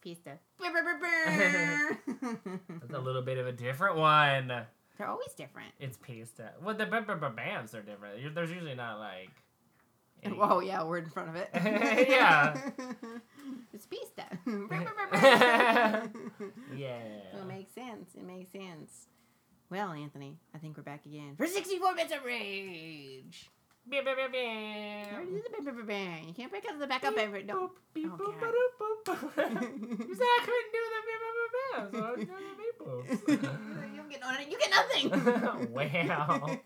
Pista. That's a little bit of a different one. They're always different. It's pasta. Well, the b- b- b- bands are different. There's usually not like. any- Whoa, yeah, word in front of it. Yeah. it's pista. Yeah. It makes sense. It makes sense. Well, Anthony, I think we're back again for 64 bits of rage. Beep, beep, beep, beep. You can't break out of the backup ever. No. Boop, beep, Oh, boop, ba-doop, boop. You said I couldn't do the beep, beep, beep, beep, so I was doing the beep, boop. you get on it. You get nothing. wow.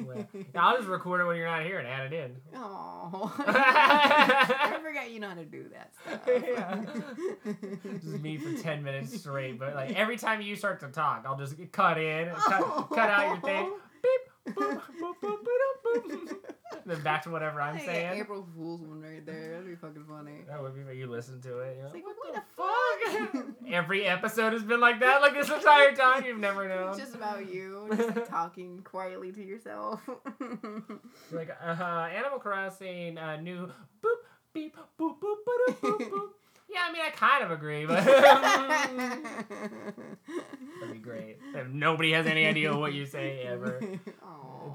well, I'll just record it when you're not here and add it in. Oh, I forgot you know how to do that Yeah. stuff. Just me for 10 minutes straight, but like every time you start to talk, I'll just cut in, cut, cut out your thing. Then back to whatever I'm saying. April Fool's one right there. That'd be fucking funny. That would be when you listen to it. It's like, what, what the the fuck? Every episode has been like that, like this entire time. You've never known. It's just about you, just talking quietly to yourself. Like, uh huh. Animal Crossing, uh, new boop, beep, boop, boop, boop, boop, boop. Yeah, I mean, I kind of agree, but that'd be great. If nobody has any idea what you say ever.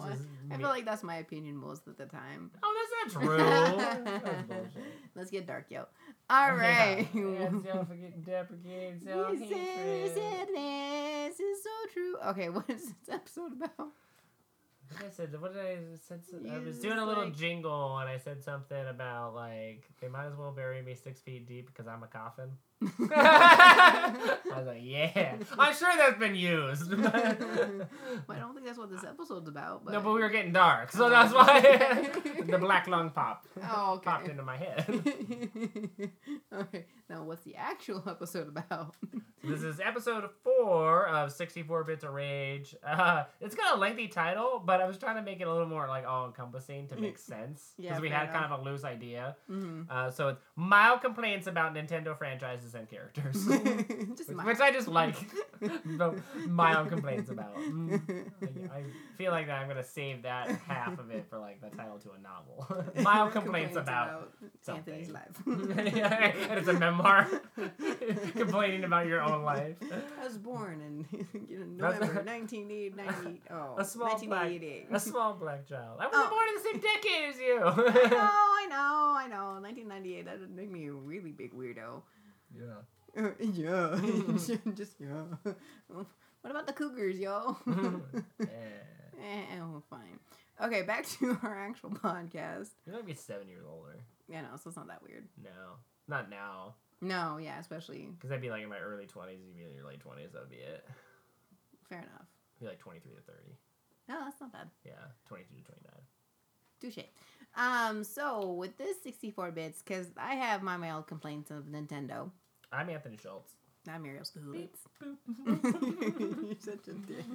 Just I feel like that's my opinion most of the time. Oh, that's not true. That's bullshit. Let's get dark, yo. All right. Yeah, and self deprecating, self You said sadness is so true. Okay, what is this episode about? I said, what did I said? I was doing a little like- jingle and I said something about like they might as well bury me six feet deep because I'm a coffin. I was like, yeah, I'm sure that's been used. Well, I don't think that's what this episode's about. But... no, but we were getting dark, so Oh, that's why the black lung pop Oh, okay. popped into my head. okay, now what's the actual episode about? This is episode four of 64 Bits of Rage. Uh, it's got a lengthy title, but I was trying to make it a little more like all encompassing to make sense because Yeah, we had kind of a loose idea. Mhm. Uh, so it's mild complaints about Nintendo franchises characters, which, which I just like. mild complaints about. Mm, I, I feel like that I'm gonna save that half of it for like the title to a novel. mild complaints, about. something. Anthony's life. and it's a memoir complaining about your own life. I was born in you know, November 1990. Oh, A small black, a small black child. I was Oh. born in the same decade as you. I know, I know, I know. 1998. That would make me a really big weirdo. Yeah. Uh, yeah, just yeah. What about the Cougars, yo? yeah. eh, oh, fine. Okay, back to our actual podcast. You might be seven years older. Yeah, no, so it's not that weird. No, not now. No, yeah, especially Because I'd be like in my early twenties. You'd be in your late twenties. That would be it. fair enough. Be like twenty three to thirty. No, that's not bad. Yeah, twenty two to twenty nine. Touche. Um, so with this 64 bits, because I have my mild complaints of Nintendo. I'm Anthony Schultz. Not Muriel Schultz. Boop. You're such a dick.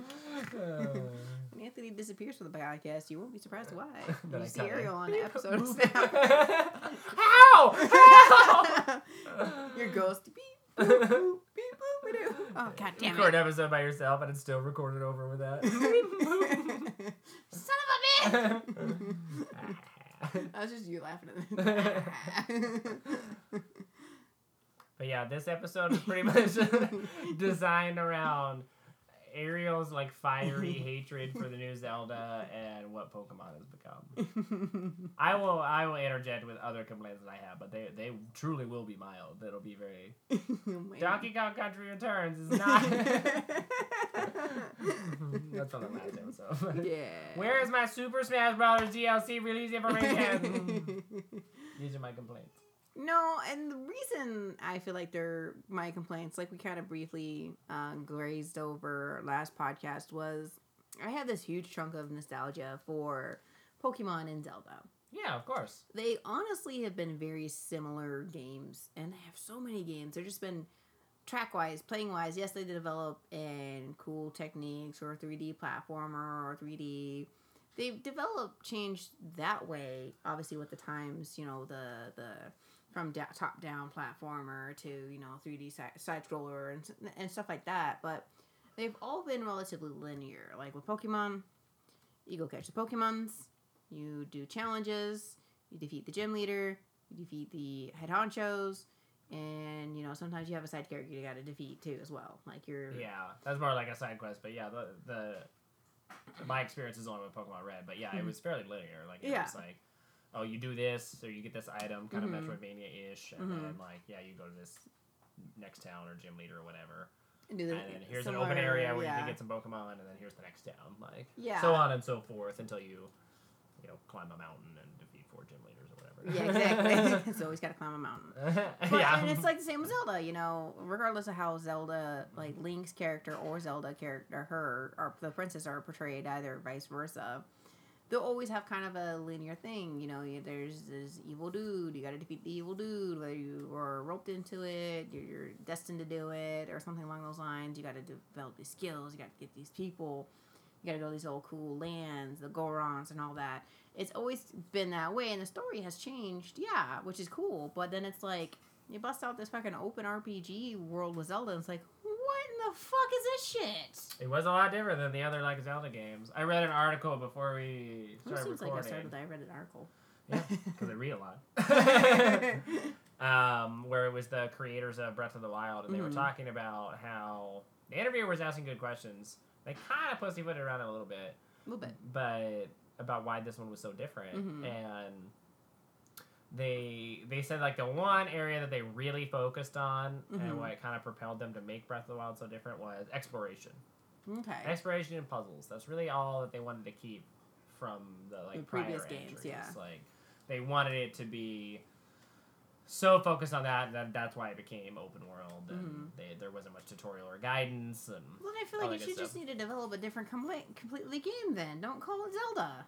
Uh, When Anthony disappears from the podcast, you won't be surprised why. That I you see. Ariel on the Beep, episode of. Snap. How? How? Your ghost. Beep, boop, boop, beep, boop, boop. Oh, god damn Record an episode by yourself and it's still recorded over with that. Son of a bitch! That was just you laughing at it. But yeah, this episode is pretty much designed around Ariel's like fiery hatred for the new Zelda and what Pokemon has become. I will I will interject with other complaints that I have, but they they truly will be mild. That'll be very Oh. Donkey Kong Country Returns is not That's on the last episode. yeah. Where is my Super Smash Brothers DLC release information? These are my complaints. No, and the reason I feel like they're my complaints, like we kind of briefly uh, grazed over last podcast, was I had this huge chunk of nostalgia for Pokemon and Zelda. Yeah, of course. They honestly have been very similar games, and they have so many games. They've just been track wise, playing wise. Yes, they develop in cool techniques or 3D platformer or 3D. They've developed, changed that way. Obviously, with the times, you know, the the from da- top down platformer to you know 3D side, scroller and and stuff like that. But they've all been relatively linear. Like with Pokemon, you go catch the Pokemons, you do challenges, you defeat the gym leader, you defeat the head honchos, and you know sometimes you have a side character you got to defeat too as well. Like you're Yeah, that's more like a side quest. But yeah, the the my experience is only with Pokemon Red. But yeah, it Mhm. was fairly linear. Like it Yeah. was like, oh, you do this, or you get this item, kind Mhm. of Metroidvania ish, and then Mhm. like yeah, you go to this next town or gym leader or whatever, do the- and then here's an open area where you can get some Pokemon, and then here's the next town, like Yeah. so on and so forth until you you know climb a mountain and defeat four gym leaders or whatever. Yeah, exactly. so always got to climb a mountain. But, yeah, and it's like the same with Zelda, you know, regardless of how Zelda, like Link's character or Zelda character, her or the princess are portrayed, either vice versa. They'll always have kind of a linear thing, you know. There's this evil dude, you got to defeat the evil dude, whether you were roped into it, you're, you're destined to do it, or something along those lines. You got to develop these skills, you got to get these people, you got to go to these old cool lands, the Gorons, and all that. It's always been that way, and the story has changed, yeah, which is cool. But then it's like you bust out this fucking open RPG world with Zelda, and it's like, the fuck is this shit? It was a lot different than the other like Zelda games. I read an article before we It started seems like I recording. started. I read an article. Yeah, because I read a lot. um, where it was the creators of Breath of the Wild, and they were Mhm. talking about how the interviewer was asking good questions. They kind of pussyfooted around it around a little bit, a little bit. but about why this one was so different, Mhm. and they they said like the one area that they really focused on Mhm. and what kind of propelled them to make Breath of the Wild so different was exploration. Okay. exploration and puzzles. That's really all that they wanted to keep from the like The previous games, entries. yeah. Like they wanted it to be so focused on that that that's why it became open world and Mhm. they, there wasn't much tutorial or guidance and Well, then I feel like you should just need to develop a different complete, completely game. Then don't call it Zelda.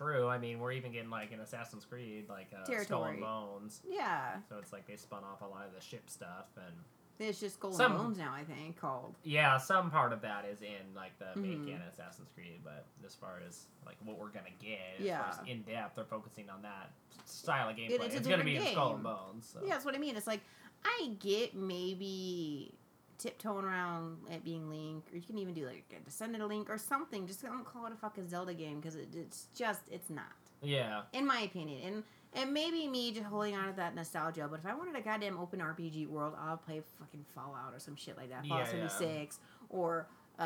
True. I mean, we're even getting like an Assassin's Creed like uh, Skull and Bones. Yeah, So it's like they spun off a lot of the ship stuff and it's just Golden Some- Bones now. I think called. yeah, some part of that is in like the main Mhm. canon Assassin's Creed, but as far as like what we're gonna get, Yeah. in depth, they're focusing on that style of gameplay. It- it's it's gonna be different in Skull and Bones. So. Yeah, that's what I mean. It's like I get maybe tiptoeing around it being Link, or you can even do like a Descendant Link or something. Just don't call it a fucking Zelda game because it, it's just it's not, Yeah. in my opinion. And and maybe me just holding on to that nostalgia. But if I wanted a goddamn open RPG world, I'll play fucking Fallout or some shit like that. Fallout Yeah, yeah. seventy six or uh,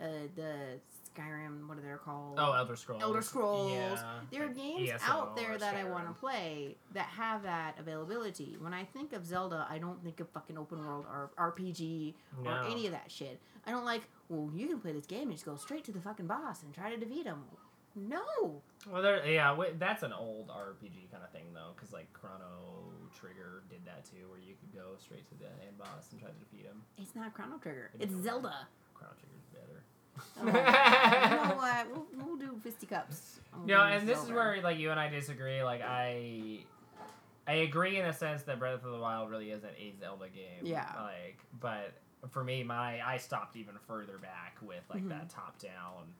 uh the Skyrim. What are they called? Oh, Elder Scrolls. Elder Scrolls. Yeah. There are games ESO out there that I want to play that have that availability. When I think of Zelda, I don't think of fucking open world or RPG or any of that shit. I don't like, well, you can play this game and just go straight to the fucking boss and try to defeat him. No. Well, there. Yeah, that's an old RPG kind of thing though, because like Chrono Trigger did that too, where you could go straight to the end boss and try to defeat him. It's not Chrono Trigger. It's. Zelda. Chrono Trigger's better. Oh, you know what? We'll, we'll do fisticuffs. on No, and this is where like you and I disagree. Like I, I agree in the sense that Breath of the Wild really is an a Zelda game. Yeah. Like, but for me, my I stopped even further back with like Mhm. that top down.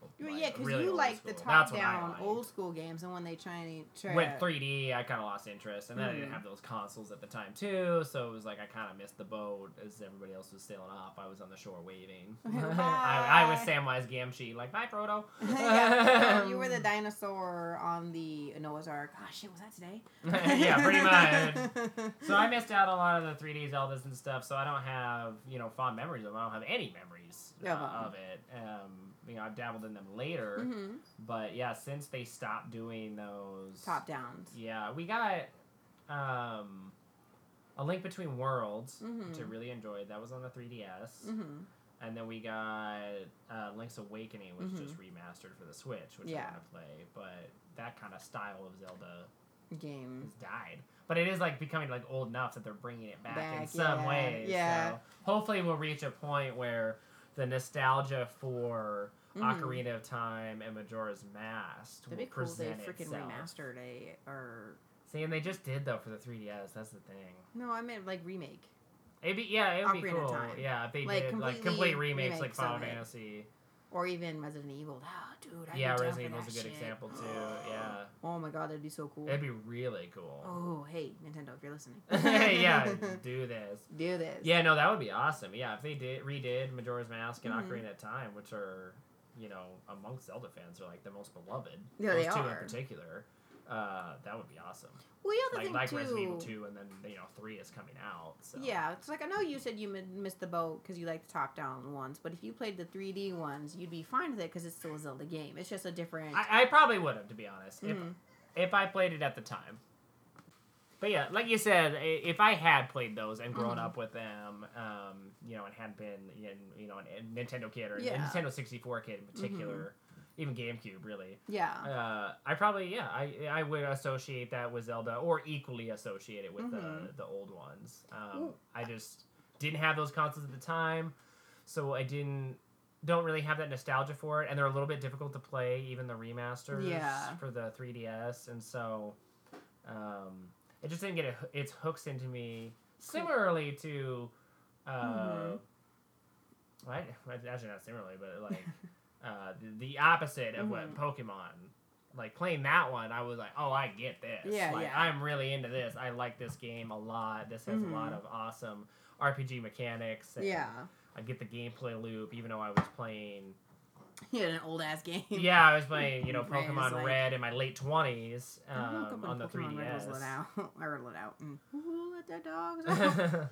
Well, like, yeah, because really you like the top down old school games, and when they try and try to- 3D, I kind of lost interest, and then I didn't Mhm. have those consoles at the time too. So it was like I kind of missed the boat as everybody else was sailing off. I was on the shore waving. I, I was Samwise Gamgee, like bye, Frodo. yeah, you were the dinosaur on the Noah's Ark. Oh shit, was that today? yeah, pretty much. So I missed out on a lot of the 3D Zeldas and stuff. So I don't have you know fond memories of them. I don't have any memories uh, of it. Um, you know, I've dabbled in them later, hmm but yeah, since they stopped doing those Top downs. Yeah, we got um, a Link Between Worlds, Mhm. which I really enjoyed. That was on the 3DS, hmm and then we got uh, Link's Awakening, which Mhm. just remastered for the Switch, which I Yeah. want to play. But that kind of style of Zelda Game. has died. But it is like becoming like old enough that they're bringing it back, in some yeah, ways. yeah. So hopefully we'll reach a point where the nostalgia for Mhm. Ocarina of Time and Majora's Mask That'd be cool. They freaking itself. remastered a or See, and they just did though for the 3DS. That's the thing. no, I meant like remake. It'd be yeah, it would be Ocarina of cool. Time. Yeah, if they Like, did like complete remakes like remakes Final it. Fantasy. Or even Resident Evil. Oh, dude. I'd yeah, Resident for Evil's a good shit. example too. Yeah, Oh my god, that'd be so cool. it'd be really cool. Oh, hey, Nintendo, if you're listening. yeah, do this. Do this. Yeah, no, that would be awesome. Yeah, if they did redid Majora's Mask and Mhm. Ocarina of Time, which are you know amongst Zelda fans are like the most beloved. Yeah, those they two are. in particular. Uh, that would be awesome. Well, the other Like thing like too. Resident Evil Two, and then you know three is coming out. So. Yeah, it's like I know you said you missed the boat because you like the top-down ones, but if you played the 3D ones, you'd be fine with it because it's still a Zelda game. It's just a different. I, I probably would have, to be honest, if Mhm. if I played it at the time. But yeah, like you said, if I had played those and grown Mhm. up with them, um, you know, and had been in, you know, a Nintendo kid or Yeah. a Nintendo 64 kid in particular, even GameCube, really, yeah. uh, I probably, yeah, I I would associate that with Zelda or equally associate it with the, Mhm. the old ones. Um, I just didn't have those consoles at the time, so I didn't don't really have that nostalgia for it, and they're a little bit difficult to play, even the remasters Yeah. for the 3DS, and so um, it just didn't get it, its hooks into me. Similarly to, uh, Mhm. well, I, actually not similarly, but like uh, the, the opposite of what Mhm. Pokemon. Like playing that one, I was like, "Oh, I get this. Yeah, like, yeah. I'm really into this. I like this game a lot. This has a lot Mhm. of awesome RPG mechanics. and Yeah. I get the gameplay loop, even though I was playing. He had an old ass game. Yeah, I was playing, you know, Pokemon like- Red in my late twenties I woke up um, when on the Pokemon Red was 3DS. let out. I heard let out. Ooh, let the dogs out.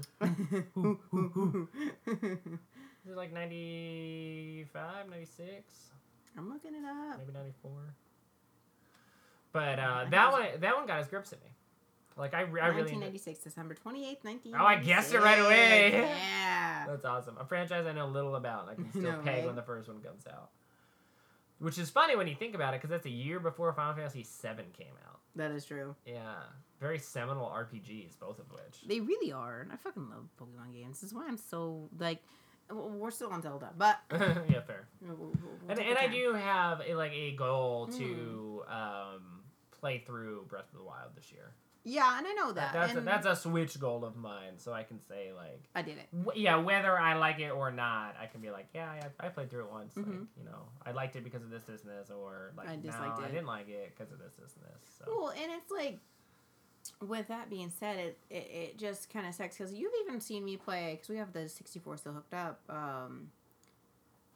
Is it like 95, 96, I'm looking it up. maybe 94? But uh, that one, that one got his grips at me. Like I, I really. 1996, December 28th, 1996. Oh, I guessed it right away. Yeah. That's awesome. A franchise I know little about. I can still No, peg right? when the first one comes out. Which is funny when you think about it, because that's a year before Final Fantasy VII came out. That is true. Yeah, very seminal RPGs, both of which. They really are. and I fucking love Pokemon games. This is why I'm so, like, we're still on Zelda, but. yeah, fair. we'll- we'll- And, and I do have a, like a goal Mm. to um, play through Breath of the Wild this year. Yeah, and I know that. that's a, that's a Switch goal of mine, so I can say like, I did it. w- yeah, whether I like it or not, I can be like, yeah, I, I played through it once. Like, Mhm. you know, I liked it because of this, this, and this, or like, I no, disliked I didn't like it because of this, this, and this. So. Well, and it's like, with that being said, it it, it just kind of sucks because you've even seen me play because we have the 64 still hooked up. Um,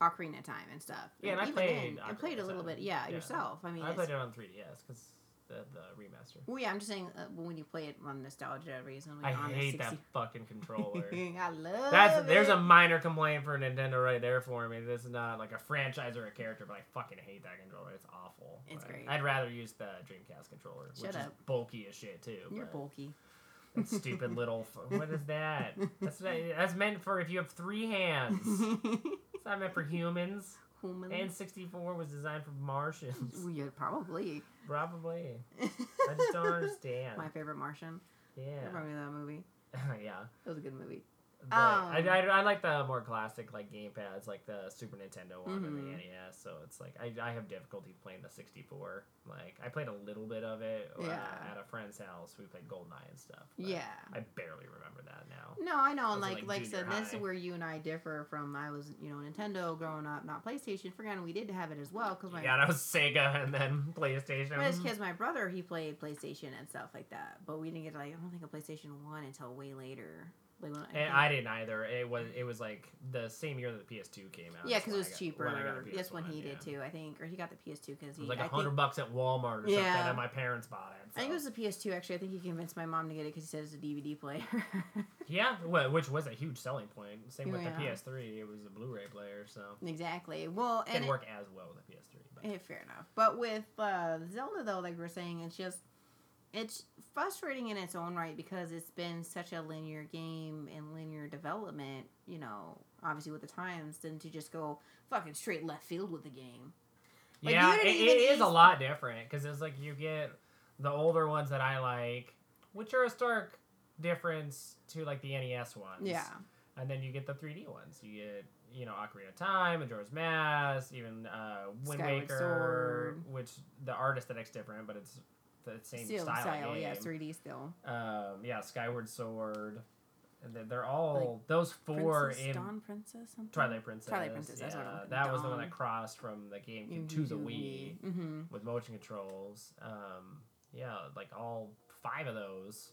Ocarina Time and stuff. Yeah, and I even played then, I played a little bit. Yeah, Yeah. yourself. I mean, I played it on 3DS because the the remaster. Well, yeah, I'm just saying uh, when you play it on nostalgia reason. I Like on hate that fucking controller. I love That's there's a minor complaint for Nintendo right there for me. This is not like a franchise or a character, but I fucking hate that controller. It's awful. It's great. I'd rather use the Dreamcast controller, Shut which up. is bulky as shit too. You're bulky. that stupid little. f- What is that? That's that's meant for if you have three hands. It's not meant for humans. Human. And 64 was designed for Martians. Yeah, probably. Probably. I just don't understand. My favorite Martian. Yeah. remember that movie. yeah. It was a good movie. But I, Um, I, I like the more classic like gamepads, like the Super Nintendo one and the Mhm. NES. So it's like I, I have difficulty playing the 64. Like I played a little bit of it uh, Yeah. at a friend's house. We played GoldenEye and stuff. Yeah. I barely remember that now. No, I know, and like like, I said, junior this is where you and I differ from. I was, you know, Nintendo growing up, not PlayStation. Forgetting we did have it as well because my Yeah, that was Sega and then PlayStation. Because my brother he played PlayStation and stuff like that, but we didn't get like I don't think a PlayStation One until way later. Like when, And think- I didn't either. It was it was like the same year that the PS2 came out. yeah, because it was I got- cheaper. when I That's when PS1, he did too, I think, or he got the PS2 because It he. was like I a hundred bucks at Walmart or something, Yeah. and my parents bought it. I think it was so. the PS2 actually. I think he convinced my mom to get it because he said it's a DVD player. Yeah, well, which was a huge selling point. Same with Yeah. the PS3; it was a Blu-ray player, so exactly. Well, it and didn't it, work as well with the PS3. But Eh, fair enough. But with uh, Zelda, though, like we are saying, it's just it's frustrating in its own right because it's been such a linear game and linear development. You know, obviously with the times, than to just go fucking straight left field with the game. Like, yeah, it, it is a lot different because it's like you get the older ones that I like, which are a stark difference to like the NES ones. Yeah, and then you get the 3D ones. You get you know Ocarina of Time, Majora's Mask, even uh, Wind Skyward Waker, Sword. which the art aesthetic's different, but it's the same still style. style, game. yeah, 3D still. Um, yeah, Skyward Sword. And they're- they're all those four Princess, in Dawn Princess, something. Twilight Princess. Twilight Princess, that's what I'm yeah, that was the one that crossed from the GameCube to the Wii Mm-hmm. with motion controls. Um, yeah, like all five of those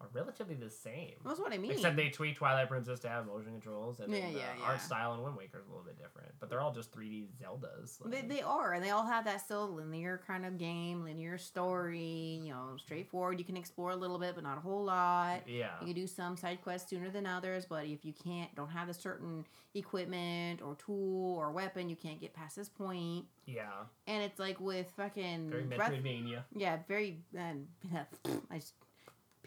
are relatively the same. That's what I mean. Except they tweak Twilight Princess to have motion controls, and Yeah, then the yeah, yeah. art style in Wind Waker is a little bit different. But they're all just 3D Zeldas. They, like- they are, and they all have that still linear kind of game, linear story. You know, straightforward. You can explore a little bit, but not a whole lot. yeah. You can do some side quests sooner than others, but if you can't, don't have a certain equipment or tool or weapon, you can't get past this point. Yeah. And it's like with fucking Very Breath- Metroidvania. yeah, very. And I just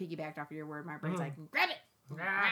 piggybacked off of your word. My brain's Mhm. like, grab it. Ah,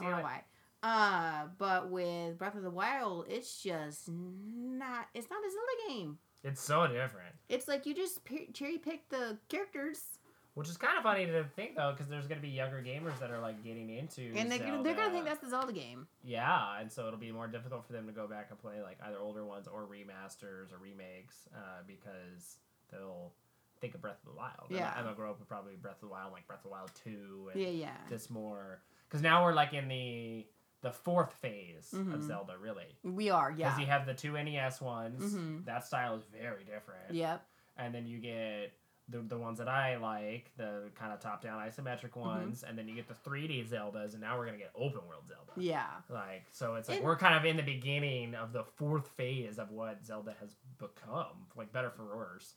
I don't know why. Uh, but with Breath of the Wild, it's just not. It's not a Zelda game. It's so different. It's like you just pe- cherry pick the characters, Which is kind of funny to think though, because there's gonna be younger gamers that are like getting into. and they, they're gonna think that's the Zelda game. Yeah, and so it'll be more difficult for them to go back and play like either older ones or remasters or remakes, uh, because they'll think of Breath of the Wild. And- Yeah. and they'll grow up with probably Breath of the Wild, like Breath of the Wild Two, and Yeah, yeah. this more because now we're like in the the fourth phase Mhm. of Zelda, really. We are, yeah. Because you have the two NES ones. Mhm. That style is very different. Yep. And then you get the, the ones that I like, the kind of top down isometric Mm-hmm. ones, and then you get the 3D Zeldas, and now we're gonna get open world Zelda. Yeah. Like so, it's like And- we're kind of in the beginning of the fourth phase of what Zelda has become, like better for worse.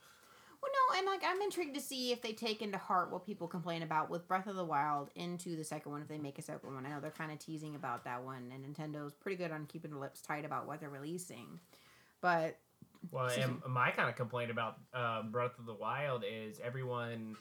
Well, no, and like I'm intrigued to see if they take into heart what people complain about with Breath of the Wild into the second one. If they make a second one, I know they're kind of teasing about that one, and Nintendo's pretty good on keeping their lips tight about what they're releasing. But Well, and my kind of complaint about uh, Breath of the Wild is everyone,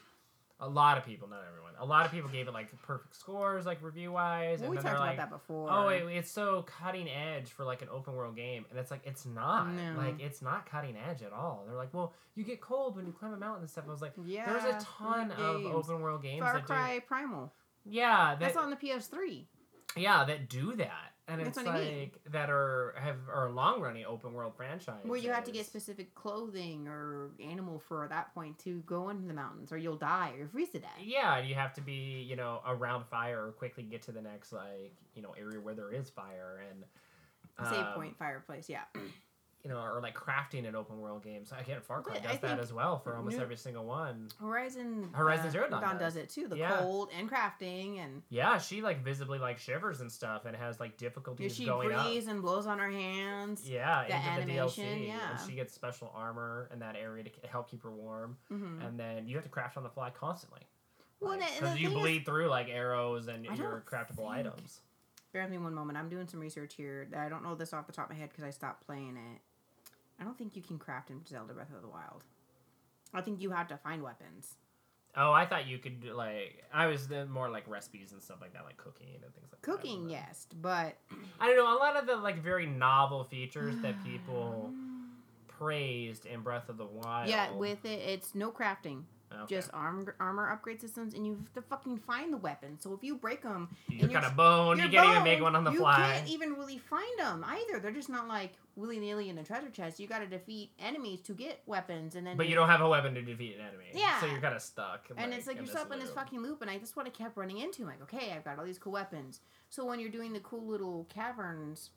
a lot of people, not everyone, a lot of people gave it like perfect scores, like review wise, well, we talked about like, that before. Oh, it, it's so cutting edge for like an open world game, and it's like it's not. No. Like it's not cutting edge at all. They're like, well, you get cold when you climb a mountain and stuff. I was like, yeah, there's a ton of open world games Far that Cry Primal. Yeah, that, That's on the PS3. yeah, that do that, and That's it's what I like mean. that are have are long running open world franchises Where you have to get specific clothing or animal fur at that point to go into the mountains, or you'll die or freeze to death. Yeah, you have to be, you know, around fire or quickly get to the next like, you know, area where there is fire and Save um, point fireplace, yeah. You know, or like crafting in open world game. games. Again, Far Cry does that as well for almost new- every single one. Horizon Horizon uh, Zero Dawn Dawn does. does it too. The Yeah. cold and crafting and Yeah, she like visibly like shivers and stuff and has like difficulties she going up. breathes and blows on her hands. Yeah, the into the animation, DLC, yeah. and she gets special armor in that area to help keep her warm. hmm And then you have to craft on the fly constantly. Well, Like, the- 'cause the you thing is- bleed through like arrows and your craftable think- items. Bear with me one moment. I'm doing some research here. I don't know this off the top of my head because I stopped playing it. I don't think you can craft in Zelda Breath of the Wild. I think you have to find weapons. Oh, I thought you could like I was the more like recipes and stuff like that, like cooking and things like that. Cooking, yes, but I don't know. A lot of the like very novel features that people praised in Breath of the Wild. yeah, with it, it's no crafting, Okay. just arm, armor upgrade systems, and you have to fucking find the weapons. So if you break them, you're kind of bone. You can't even make one on the you fly. You can't even really find them either. They're just not like willy nilly in a treasure chest. You got to defeat enemies to get weapons, and then But you don't have a weapon to defeat an enemy. Yeah. So you're kind of stuck. And it's like you're stuck in this fucking loop, and I that's what I kept running into. like, okay, I've got all these cool weapons. So when you're doing the cool little caverns,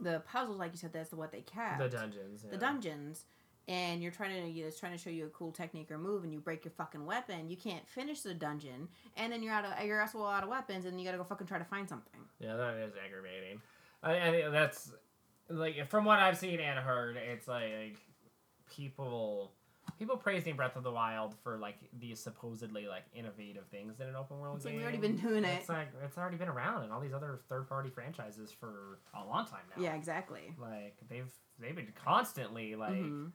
the puzzles, like you said, that's what they kept. The dungeons. The dungeons, and you're trying to it's trying to show you a cool technique or move, and you break your fucking weapon. You can't finish the dungeon, and then you're out of you're also out of weapons, and you gotta go fucking try to find something. Yeah, that is aggravating. I, I think that's like from what I've seen and heard, it's like people people praising Breath of the Wild for like these supposedly like innovative things in an open world It's like game. we already been doing it. It's like it's already been around in all these other third party franchises for a long time now. Yeah, exactly. Like they've they've been constantly like Mhm.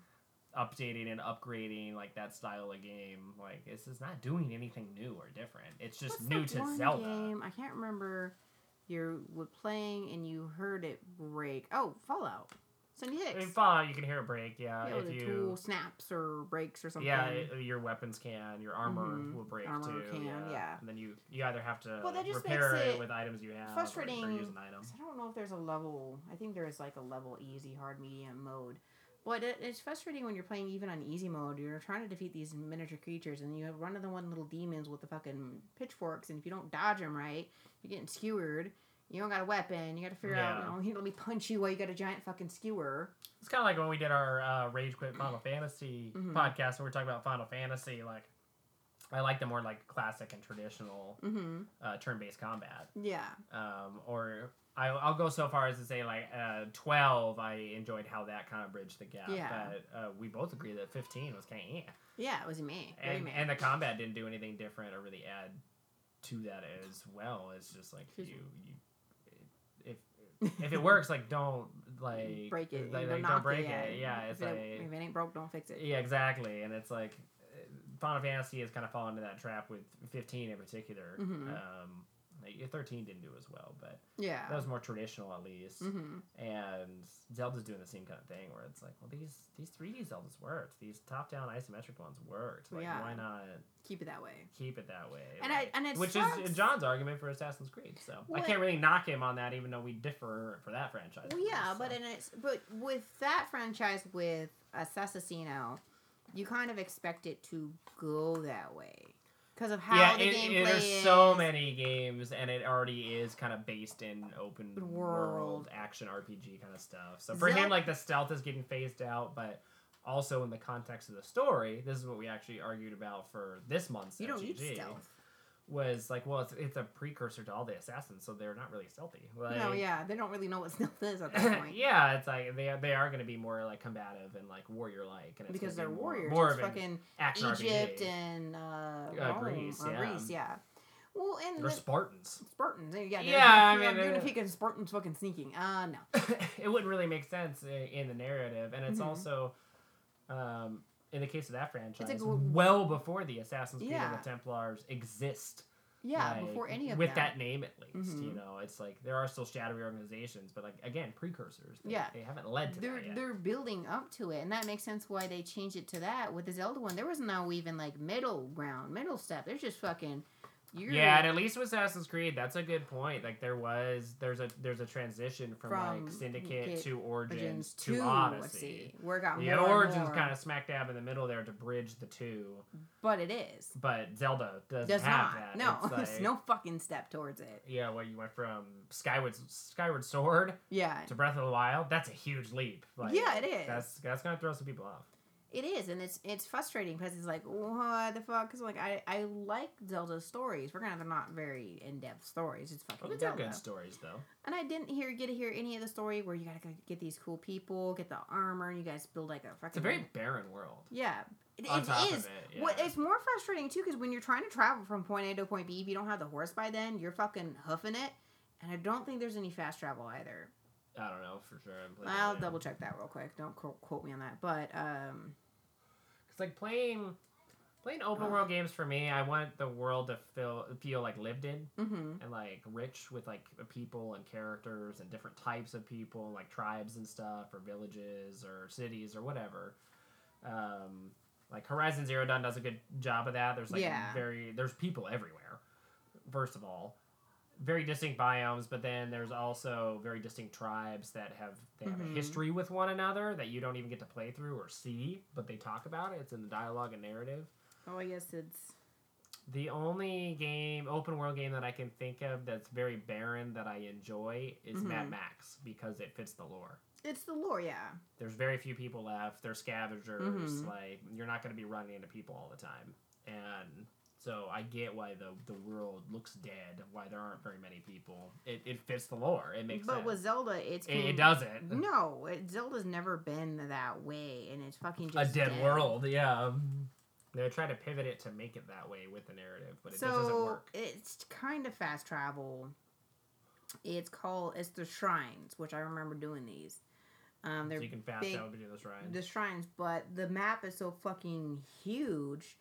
Updating and upgrading like that style of game. Like this is not doing anything new or different. It's just What's new to Zelda. Game? I can't remember. You were playing and you heard it break. Oh, Fallout. In 76. Fallout, you can hear it break. Yeah, yeah, if you tool snaps or breaks or something. Yeah, it- your weapons can, your armor Mhm. will break Armor too. can, yeah. And then you you either have to Well, that just repair makes it it with items you have, frustrating. or, or use an item. I don't know if there's a level. I think there is like a level easy, hard, medium mode. But it, it's frustrating when you're playing even on easy mode. You're trying to defeat these miniature creatures, and you have one run the one little demons with the fucking pitchforks, and if you don't dodge them right, you're getting skewered. You don't got a weapon. You got to figure out, Yeah. you know, he let me punch you while you got a giant fucking skewer. It's kind of like when we did our uh, Rage Quit Final Fantasy Mhm. podcast, where we are talking about Final Fantasy. Like, I like the more like classic and traditional Mm-hmm. uh, turn-based combat. Yeah. Um, or I, I'll go so far as to say like uh, twelve. I enjoyed how that kind of bridged the gap. Yeah. But uh, we both agree that fifteen was kind of yeah. Yeah, it was me. And and the combat didn't do anything different or really add to that as well. It's just like you you if if it works, like don't like break it. like, like, don't break it. Yeah, it's if, like it, if it ain't broke, don't fix it. yeah, exactly. And it's like uh, Final Fantasy has kind of fallen into that trap with 15 in particular. Mhm. Um, like, 13 didn't do as well, but Yeah. that was more traditional at least. mm-hmm. And Zelda's doing the same kind of thing where it's like, well, these these 3D Zeldas worked. These top-down isometric ones worked. Like, Yeah. why not Keep it that way. keep it that way? And I and it which sucks. is John's argument for Assassin's Creed. So I can't really knock him on that, even though we differ for that franchise. Well, yeah, So- but in it's but with that franchise with Assassino, you kind of expect it to go that way because of how yeah, the it, gameplay it, there's is. so many games, and it already is kind of based in open World. world action RPG kind of stuff. So for him, like the stealth is getting phased out, but also in the context of the story, this is what we actually argued about for this month's You don't need stealth. Was like, well, it's, it's a precursor to all the assassins, so they're not really stealthy. Like, no, yeah, they don't really know what stealth is at that point. yeah, it's like they they are going to be more like combative and like warrior like, and it's because they're be more, warriors. More it's of an fucking Egypt RPG. and uh, Uh, Greece, yeah. Greece, yeah. Well, and They're the Spartans. Spartans, yeah, yeah. I mean, you're uh, Spartans fucking sneaking. Uh, no. it wouldn't really make sense i- in the narrative, and it's Mhm. also, um, in the case of that franchise, gl- well before the Assassin's Creed Yeah. and the Templars exist. Yeah, like, before any of with them. that name at least, you Mhm. know, it's like there are still shadowy organizations, but like again, precursors. They, Yeah. they haven't led to they're that yet. they're building up to it, and that makes sense why they changed it to that. With the Zelda one, there was no even like middle ground, middle step. There's just fucking. You're, Yeah, and at least with Assassin's Creed, that's a good point. Like there was, there's a there's a transition from, From like Syndicate to Origins, Origins to to Odyssey. Where got The Origins kind of smack dab in the middle there to bridge the two, but it is but Zelda doesn't does have not. that. No, It's like- no fucking step towards it. Yeah, well, you went from Skyward Skyward Sword Yeah, to Breath of the Wild. That's a huge leap. Like, Yeah, it is. That's that's gonna throw some people off. It is, and it's it's frustrating because it's like what the fuck? Because like I I like Zelda stories. We're gonna they're not very in depth stories. It's fucking Well, good stories though. And I didn't hear get to hear any of the story where you gotta go get these cool people, get the armor, and you guys build like a fucking. It's a very barren world. yeah. It, on it is. it, What yeah. it's more frustrating too because when you're trying to travel from point A to point B, if you don't have the horse by then, you're fucking hoofing it. And I don't think there's any fast travel either. I don't know for sure. I'm I'll double check that real quick. Don't quote, quote me on that. But um, It's like playing playing open world games for me. I want the world to feel feel like lived in mm-hmm. and like rich with like people and characters and different types of people, like tribes and stuff, or villages or cities or whatever. Um, like Horizon Zero Dawn does a good job of that. There's like Yeah. very there's people everywhere. First of all, very distinct biomes, but then there's also very distinct tribes that have they have Mhm. a history with one another that you don't even get to play through or see, but they talk about it. It's in the dialogue and narrative. oh, I guess it's The only game, open world game that I can think of that's very barren that I enjoy is Mad Mhm. Max because it fits the lore. it's the lore. Yeah. There's very few people left. They're scavengers. Mhm. Like you're not going to be running into people all the time, and so I get why the the world looks dead. Why there aren't very many people. It, it fits the lore. It makes sense. but sense. with Zelda, it's it, it doesn't. No, it, Zelda's never been that way, and it's fucking just A just dead world. Yeah. They try to pivot it to make it that way with the narrative, but it so just doesn't work. it's kind of fast travel. It's called it's the shrines, which I remember doing these. Um, they're you can fast big- travel between the shrines. the shrines, but the map is so fucking huge.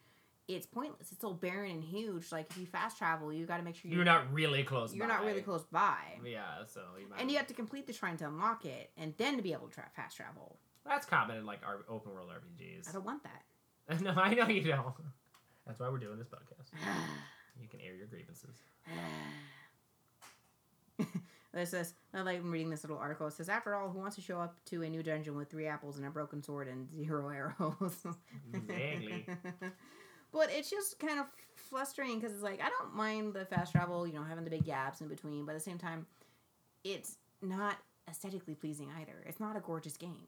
It's pointless. It's all barren and huge. Like if you fast travel, you got to make sure You're not really close. you're not really by. close by, Yeah, so you might and you have to complete the shrine to unlock it, and then to be able to tra- fast travel. That's common in like our open world RPGs. I don't want that. no, I know you don't. That's why we're doing this podcast. You can air your grievances. This says, I like reading this little article. It says, after all, who wants to show up to a new dungeon with three apples and a broken sword and zero arrows? Vaguely. but it's just kind of frustrating because it's like, I don't mind the fast travel, you know, having the big gaps in between, but at the same time, it's not aesthetically pleasing either. It's not a gorgeous game.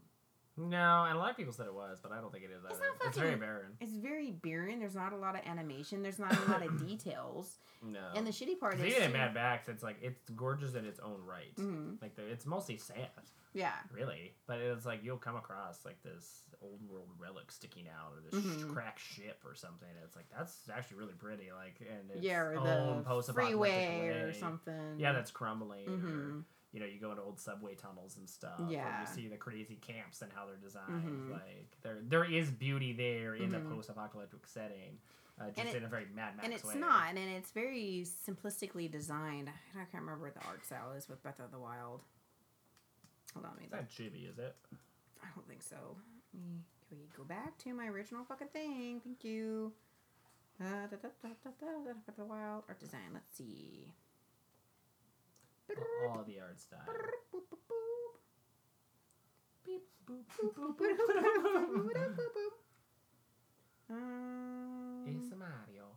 No, and a lot of people said it was, but I don't think it is. It's either. not It's very barren. It's very barren. There's not a lot of animation. There's not a lot of details. No. And the shitty part is in too- Mad Max, it's like it's gorgeous in its own right. Mhm. Like the, it's mostly sand, Yeah. really. But it's like you'll come across like this old world relic sticking out, or this sh- Mhm. cracked ship or something. It's like that's actually really pretty. Like and it's yeah, or the freeway or something. Yeah, that's crumbling. Or, Mhm. you know, you go into old subway tunnels and stuff. Or Yeah. you see the crazy camps and how they're designed. Mhm. Like there, there is beauty there in the post-apocalyptic setting, uh, just it- in a very Mad Max and it's way. not, and it's very simplistically designed. I can't remember what the art style is with Breath of the Wild. Hold on, let me It's not chibi, is it? I don't think so. Let me can we go back to my original fucking thing? Thank you. Uh, da, da, da, da, da, da, of the Wild art design. Let's see. All the art style. Boop, boop, boop. Beep, boop, Boop, boop, boop, boop, boop, boop, boop, boop, boop, boop. boop, boop. Um, It's Mario.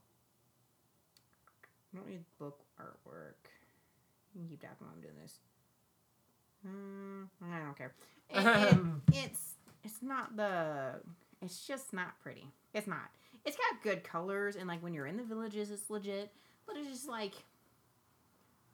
I don't need book artwork. You can keep talking while I'm doing this. Um, I don't care. It- it- it's it's not the. It's just not pretty. It's not. It's got good colors and like when you're in the villages, it's legit. But it's just like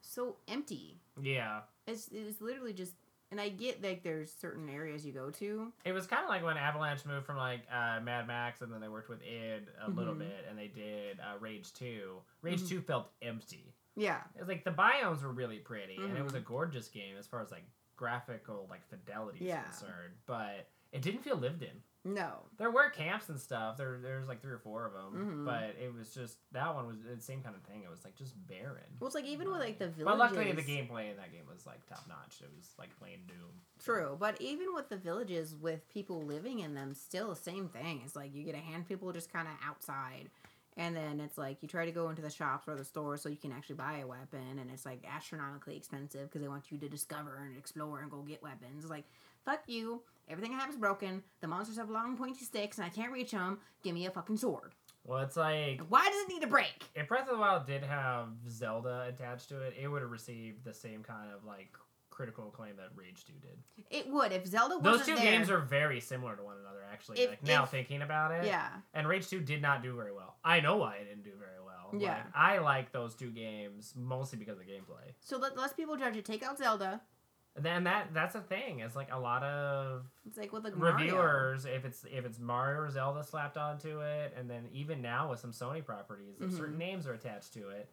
so empty. Yeah. It's it's literally just. And I get like there's certain areas you go to. It was kind of like when Avalanche moved from like uh, Mad Max, and then they worked with id a little Mhm. bit, and they did uh, Rage Two. Rage Mhm. Two felt empty. Yeah. It was like the biomes were really pretty, and it was a gorgeous game as far as like graphical like fidelity is Yeah. concerned. But it didn't feel lived in. No. There were camps and stuff. There, there's like three or four of them, Mhm. but it was just that one was the same kind of thing. It was like just barren. Well, it's like even with like the villages. But luckily, the gameplay in that game was like top notch. It was like playing Doom. True, but even with the villages with people living in them, still the same thing. It's like you get a hand people just kind of outside, and then it's like you try to go into the shops or the stores so you can actually buy a weapon, and it's like astronomically expensive because they want you to discover and explore and go get weapons. It's like fuck you, everything I have is broken. The monsters have long pointy sticks and I can't reach them. Give me a fucking sword. Well, it's like Why does it need to break? if Breath of the Wild did have Zelda attached to it, it would have received the same kind of like critical acclaim that Rage Two did. It would if Zelda Those two there. games are very similar to one another, actually. If- like now if- thinking about it, yeah, And Rage Two did not do very well. I know why it didn't do very well. Yeah. Like, I like those two games mostly because of the gameplay. so let less people judge it. Take out Zelda. Then that that's a thing. It's like a lot of It's like with the Mario. reviewers if it's if it's Mario or Zelda slapped onto it, and then even now with some Sony properties, if Mhm. certain names are attached to it,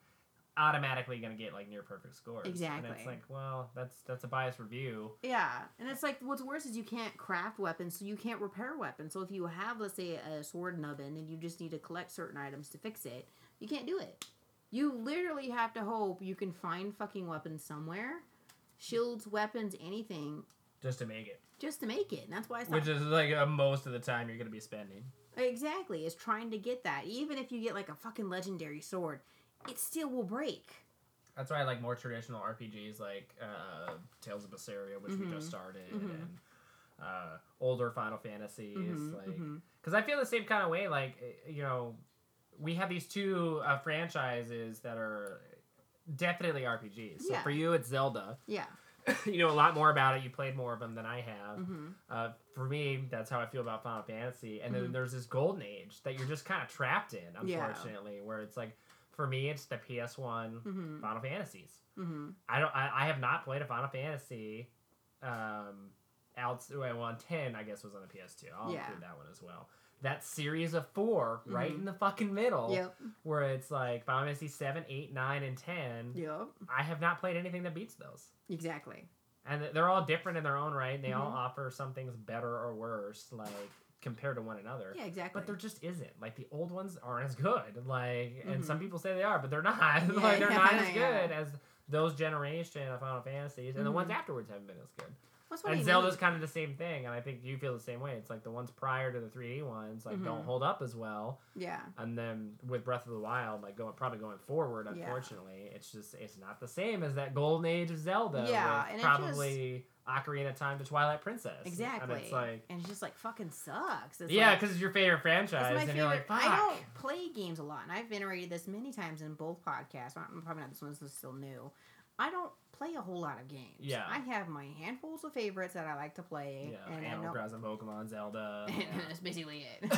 automatically gonna get like near perfect scores. Exactly. And it's like, well, that's that's a biased review. Yeah, and it's like what's worse is you can't craft weapons, so you can't repair weapons. So if you have, let's say, a sword nubbin and you just need to collect certain items to fix it, you can't do it. You literally have to hope you can find fucking weapons somewhere, shields, weapons, anything, Just to make it, just to make it. And that's why it's which is like uh, most of the time you're gonna be spending. exactly is trying to get that. Even if you get like a fucking legendary sword, it still will break. That's why I like more traditional RPGs like uh, Tales of Berseria, which we Mhm. just started, Mhm. and uh, older Final Fantasies. Mhm, like, because I feel the same kind of way. Like, eh, you know, we have these two uh, franchises that are definitely RPGs. So Yeah. for you, it's Zelda. Yeah. you know a lot more about it. You played more of them than I have. hmm Uh, for me, that's how I feel about Final Fantasy. And then Mhm. there's this golden age that you're just kind of trapped in, Yeah. unfortunately, where it's like, for me, it's the PS1 hmm Final Fantasies. hmm I don't. I, I have not played a Final Fantasy. Um, out well, on ten, I guess was on the PS2. I'll Yeah. include that one as well. That series of 4 right Mhm. in the fucking middle, Yep. where it's like Final Fantasy seven, eight, nine, and ten. Yep. I have not played anything that beats those, Exactly. and they're all different in their own right. They all Mhm. offer some things better or worse, like compared to one another. Yeah. Exactly. But there just isn't. Like the old ones aren't as good. Like, and some Mhm. people say they are, but they're not. like they're Yeah, not as yeah. good as those generation of Final Fantasies, and the ones Mhm. afterwards haven't been as good. What and Zelda's kind of the same thing, and I think you feel the same way. It's like the ones prior to the 3D ones like don't Mhm. hold up as well, Yeah. and then with Breath of the Wild, like going probably going forward, Yeah. unfortunately, it's just it's not the same as that golden age of Zelda. Yeah, and it probably Ocarina of Time to Twilight Princess. Exactly. and it's like. and it's just like fucking sucks. It's yeah, like, because it's your favorite franchise, and favorite. you're like, Fuck. I don't play games a lot, and I've iterated this many times in both podcasts. I'm probably not this one. This is still new. I don't play a whole lot of games. Yeah. I have my handfuls of favorites that I like to play. Yeah, and Animal Crossing, Pokemon, Zelda. and yeah. that's basically it.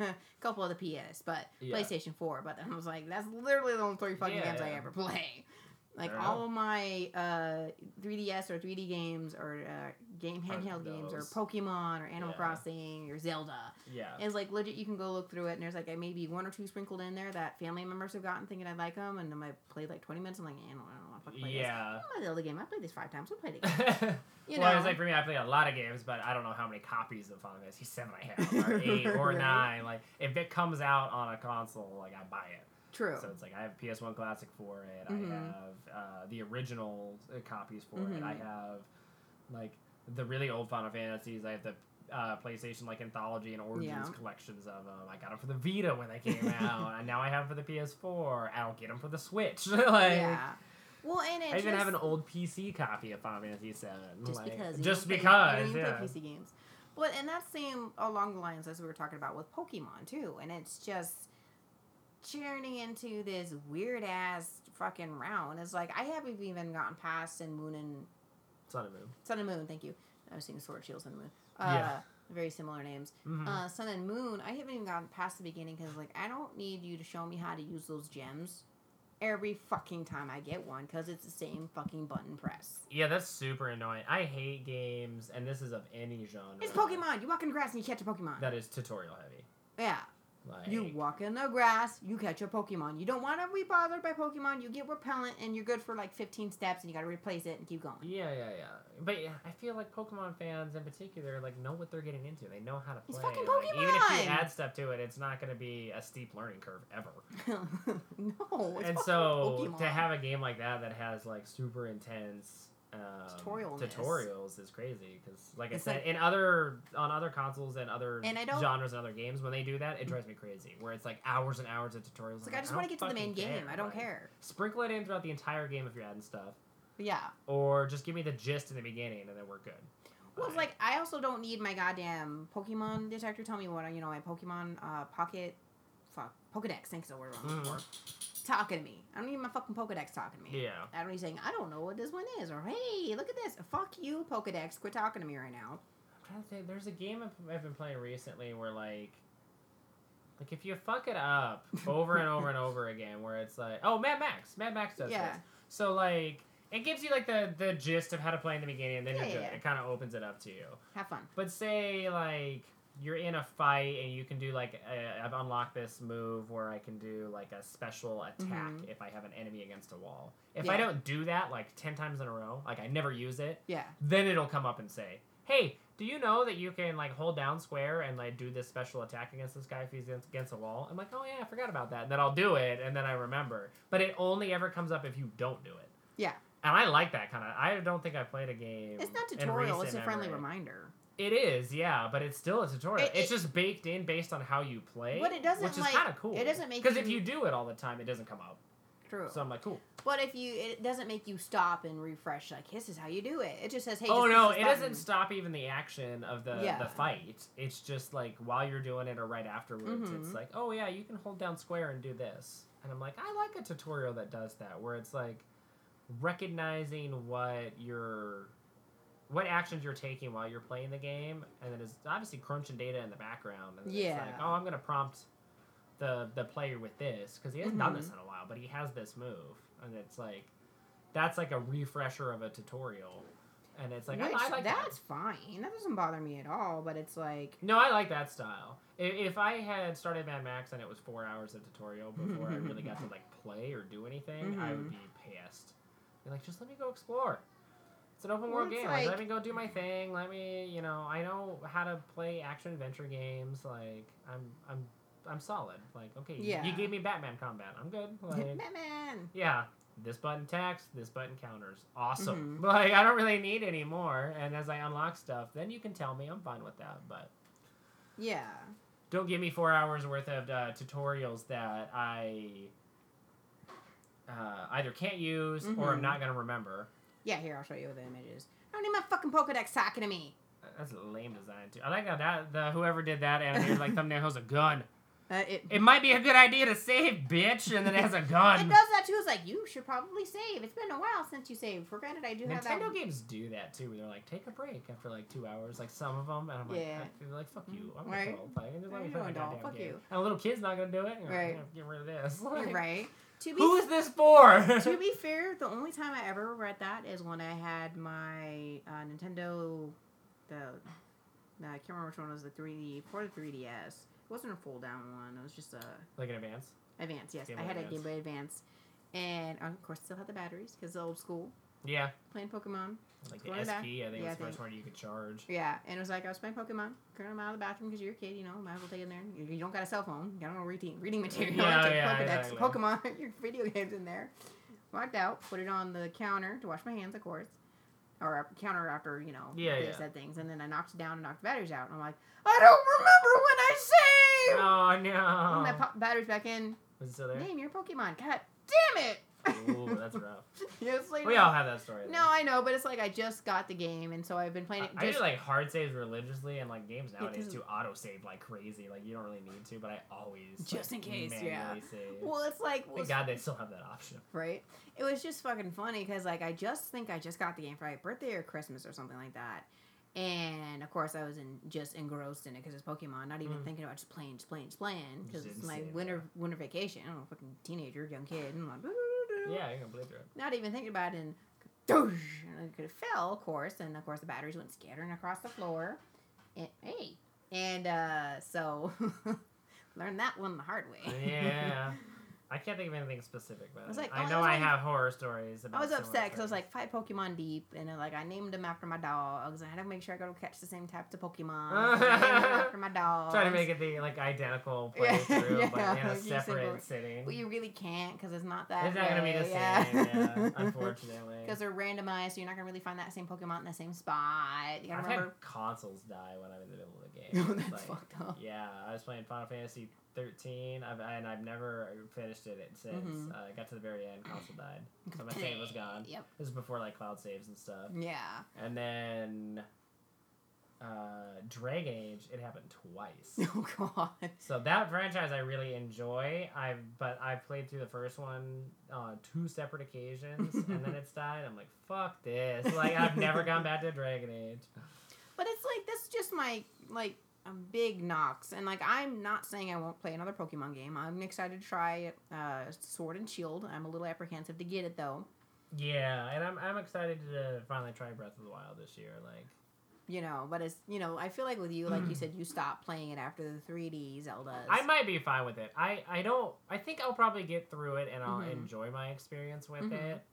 a couple of the PS, but Yeah. PlayStation 4. But then I was like, that's literally the only three fucking Yeah, games I ever play. Like Fair all my uh, 3DS or 3D games or uh, game handheld games or. Pokemon or Animal Yeah. Crossing or Zelda. yeah. And it's like legit, you can go look through it, and there's like maybe one or two sprinkled in there that family members have gotten thinking I like them, and then I played like 20 minutes. I'm like, eh, I don't, I don't want to play this. Yeah. Oh, my Zelda game. I played this five times. We played it. You well, know. it's like for me, I play a lot of games, but I don't know how many copies of Final Fantasy Seven I have, or eight, or Right. nine. Like, if it comes out on a console, like I buy it. True. So it's like I have PS1 Classic for it. Mhm. I have uh, the original uh, copies for it. Mhm. I have like the really old Final Fantasies. I have the uh, PlayStation like anthology and Origins Yeah. collections of them. I got them for the Vita when they came out, and now I have them for the PS4. I don't get them for the Switch. like, yeah. Well, and it I even just, have an old PC copy of Final Fantasy Seven. just like, because. Just play- because. you yeah. play PC games. But and that same along the lines as we were talking about with Pokemon too, and it's just churning into this weird ass fucking round. It's like I haven't even gotten past in Moon and Sun and Moon. Sun and Moon. Thank you. I was seeing Sword Shield Sun and Moon. Uh, Yeah. Very similar names. Mhm. Uh, Sun and Moon. I haven't even gotten past the beginning because like I don't need you to show me how to use those gems every fucking time I get one because it's the same fucking button press. yeah, that's super annoying. I hate games, and this is of any genre. It's Pokemon. You walk in the grass and you catch a Pokemon. That is tutorial heavy. yeah. Like, You walk in the grass, you catch a Pokemon. You don't want to be bothered by Pokemon. You get repellent, and you're good for like 15 steps, and you got to replace it and keep going. Yeah, yeah, yeah. But yeah, I feel like Pokemon fans in particular like know what they're getting into. They know how to play. It's fucking Like, even if you add stuff to it, it's not going to be a steep learning curve ever. no, and so Pokemon. to have a game like that that has like super intense um, Tutorialness. tutorials is crazy because like It's I said like- in other on other consoles and other And I don't- genres and other games when they do that it drives me crazy where it's like hours and hours of tutorials I'm like I just want to get to the main game. care. I don't Like, care. sprinkle it in throughout the entire game if you're adding stuff Yeah. or just give me the gist in the beginning and then we're good Well, it's like I also don't need my goddamn Pokemon detector. Tell me what you know my Pokemon uh, Pocket, Pokedex. Thanks the word I'm looking Mhm. for. Talking to me. I don't need my fucking Pokedex talking to me. yeah I don't need saying I don't know what this one is or hey look at this. Fuck you Pokedex. Quit talking to me right now. I'm trying to think. There's a game I've, been playing recently where like, like if you fuck it up over and over and over again, where it's like, oh, Mad Max, Mad Max does Yeah. this. So like, it gives you like the the gist of how to play in the beginning, and then Yeah, yeah. It kind of opens it up to you. Have fun. But say like you're in a fight and you can do like i I've unlocked this move where I can do like a special attack Mhm. if I have an enemy against a wall. If I don't do that like ten times in a row, like I never use it, Yeah. then it'll come up and say, "Hey, do you know that you can like hold down square and like do this special attack against this guy if he's against- a wall?" I'm like, "Oh yeah, I forgot about that." And then I'll do it, and then I remember. But it only ever comes up if you don't do it. Yeah. And I like that kind of. I don't think I played a game. It's not in tutorial. It's a friendly memory. reminder. It is, yeah, but it's still a tutorial. It- it's just baked in based on how you play. But it doesn't, which is like- kind of cool. it doesn't make because if you- do it all the time, it doesn't come up. True. So I'm like, cool. but if you, it doesn't make you stop and refresh. Like this is how you do it. It just says, hey. oh no, it this doesn't stop even the action of the Yeah. the fight. It's just like while you're doing it or right afterwards. Mhm. It's like, oh yeah, you can hold down square and do this. And I'm like, I like a tutorial that does that, where it's like recognizing what you're what actions you're taking while you're playing the game, and then it's obviously crunching data in the background. And Yeah. It's like, oh, I'm gonna prompt the the player with this because he hasn't done this Mhm. in a while, but he has this move, and it's like that's like a refresher of a tutorial. And it's like I, Which, I like that. that's fine. That doesn't bother me at all. But it's like No, I like that style. If, if I had started Mad Max and it was four hours of tutorial before I really got to like play or do anything, I would Mhm. be pissed. Be like, just let me go explore. It's an open Well, world game. Like, let me go do my thing. Let me, you know, I know how to play action adventure games. Like, I'm, I'm, I'm solid. Like, okay, Yeah. you gave me Batman combat. I'm good. Like, Batman. yeah, this button attacks, this button counters. Awesome. Mhm. Like I don't really need any more. And as I unlock stuff, then you can tell me I'm fine with that. But Yeah. don't give me four hours worth of uh, tutorials that I uh, either can't use or I'm Mhm. not gonna remember. Yeah. Here, I'll show you the images. I don't need my fucking Pokedex talking to me. That's a lame design too. I like how that the whoever did that animated like thumbnail has a gun. Uh, it, It might be a good idea to save, bitch, and then it has a gun. it does that too. It's like you should probably save. It's been a while since you saved. For granted, I do have that. Nintendo games do that too. Where they're like, take a break after like two hours, like some of them, and I'm like, Yeah. I like fuck you. I'm Right. gonna play. Just let me play my goddamn fuck game. you. And a little kid's not gonna do it. You're like, Right. "Yeah, Get rid of this. Like, right. To be Who is this for? to be fair, the only time I ever read that is when I had my uh, Nintendo. The no, I can't remember which one was the 3D for the 3DS. It wasn't a fold down one. It was just a like an advance. Advance. Yes, Game I had a Game Boy Advance, and uh, of course still had the batteries because old school Yeah, playing Pokemon. Like the SP. back. I think Yeah, was the first one you could charge. Yeah, and it was like I was playing Pokemon. Going out of the bathroom because you're a kid, you know. Might as well take it in there. You, you don't got a cell phone. You got no reading reading material. Yeah, yeah, Pokedex, exactly. Pokemon, your video games in there. Walked out, put it on the counter to wash my hands, of course, or counter after you know Yeah, they yeah. said things, and then I knocked it down and knocked the batteries out. And I'm like, I don't remember when I saved. Oh no! And I pop batteries back in. Is it still there? Name your Pokemon. God damn it! Ooh, that's rough. like, We all have that story. though. No, I know, but it's like I just got the game, and so I've been playing it. I, I Just, do like hard saves religiously, and like games nowadays too auto save like crazy. Like you don't really need to, but I always Just like, in case, yeah. Save. well, it's like well, Thank God they still have that option. right? It was just fucking funny because like I just think I just got the game for my birthday or Christmas or something like that, and of course I was in just engrossed in it because it's Pokemon, not even Mm. thinking about just playing, just playing, just playing because it's my winter winter vacation. I don't know, fucking teenager, young kid, and I'm like, Yeah, you're gonna believe it. not even thinking about it. And, doosh, and it fell, of course, and of course the batteries went scattering across the floor. And hey, and uh, so learned that one the hard way. Yeah. I can't think of anything specific, but I was like, I oh, know I I have horror stories. About I was upset because I was like five Pokemon deep, and like I named them after my dogs. And I had to make sure I go catch the same types of Pokemon so I named them after my dogs. trying to make it the like identical Yeah, but in a like you said, separate but- Well, you really can't because it's not that. It's not gonna be the way, same, yeah. yeah, unfortunately. Because they're randomized, so you're not gonna really find that same Pokemon in the same spot. You gotta I've remember. had consoles die when I'm in the middle of the game. Oh, that's like- fucked up. Yeah, I was playing Final Fantasy 13, I've, and I've never finished it since. Mhm. Uh, I got to the very end, console died, so my save was gone. Yep. This is before like cloud saves and stuff. Yeah. And then uh, Dragon Age, it happened twice. Oh god. So that franchise I really enjoy. I've but I've played through the first one on two separate occasions, and then it's died. I'm like, fuck this. Like I've never gone back to Dragon Age. But it's like that's just my like big knocks, and like I'm not saying I won't play another Pokemon game. I'm excited to try uh, Sword and Shield. I'm a little apprehensive to get it though. Yeah, and I'm I'm excited to finally try Breath of the Wild this year. Like You know, but it's you know I feel like with you, like you said, you stopped playing it after the 3D Zeldas. I might be fine with it. I I don't. I think I'll probably get through it and I'll Mhm. enjoy my experience with Mhm. it.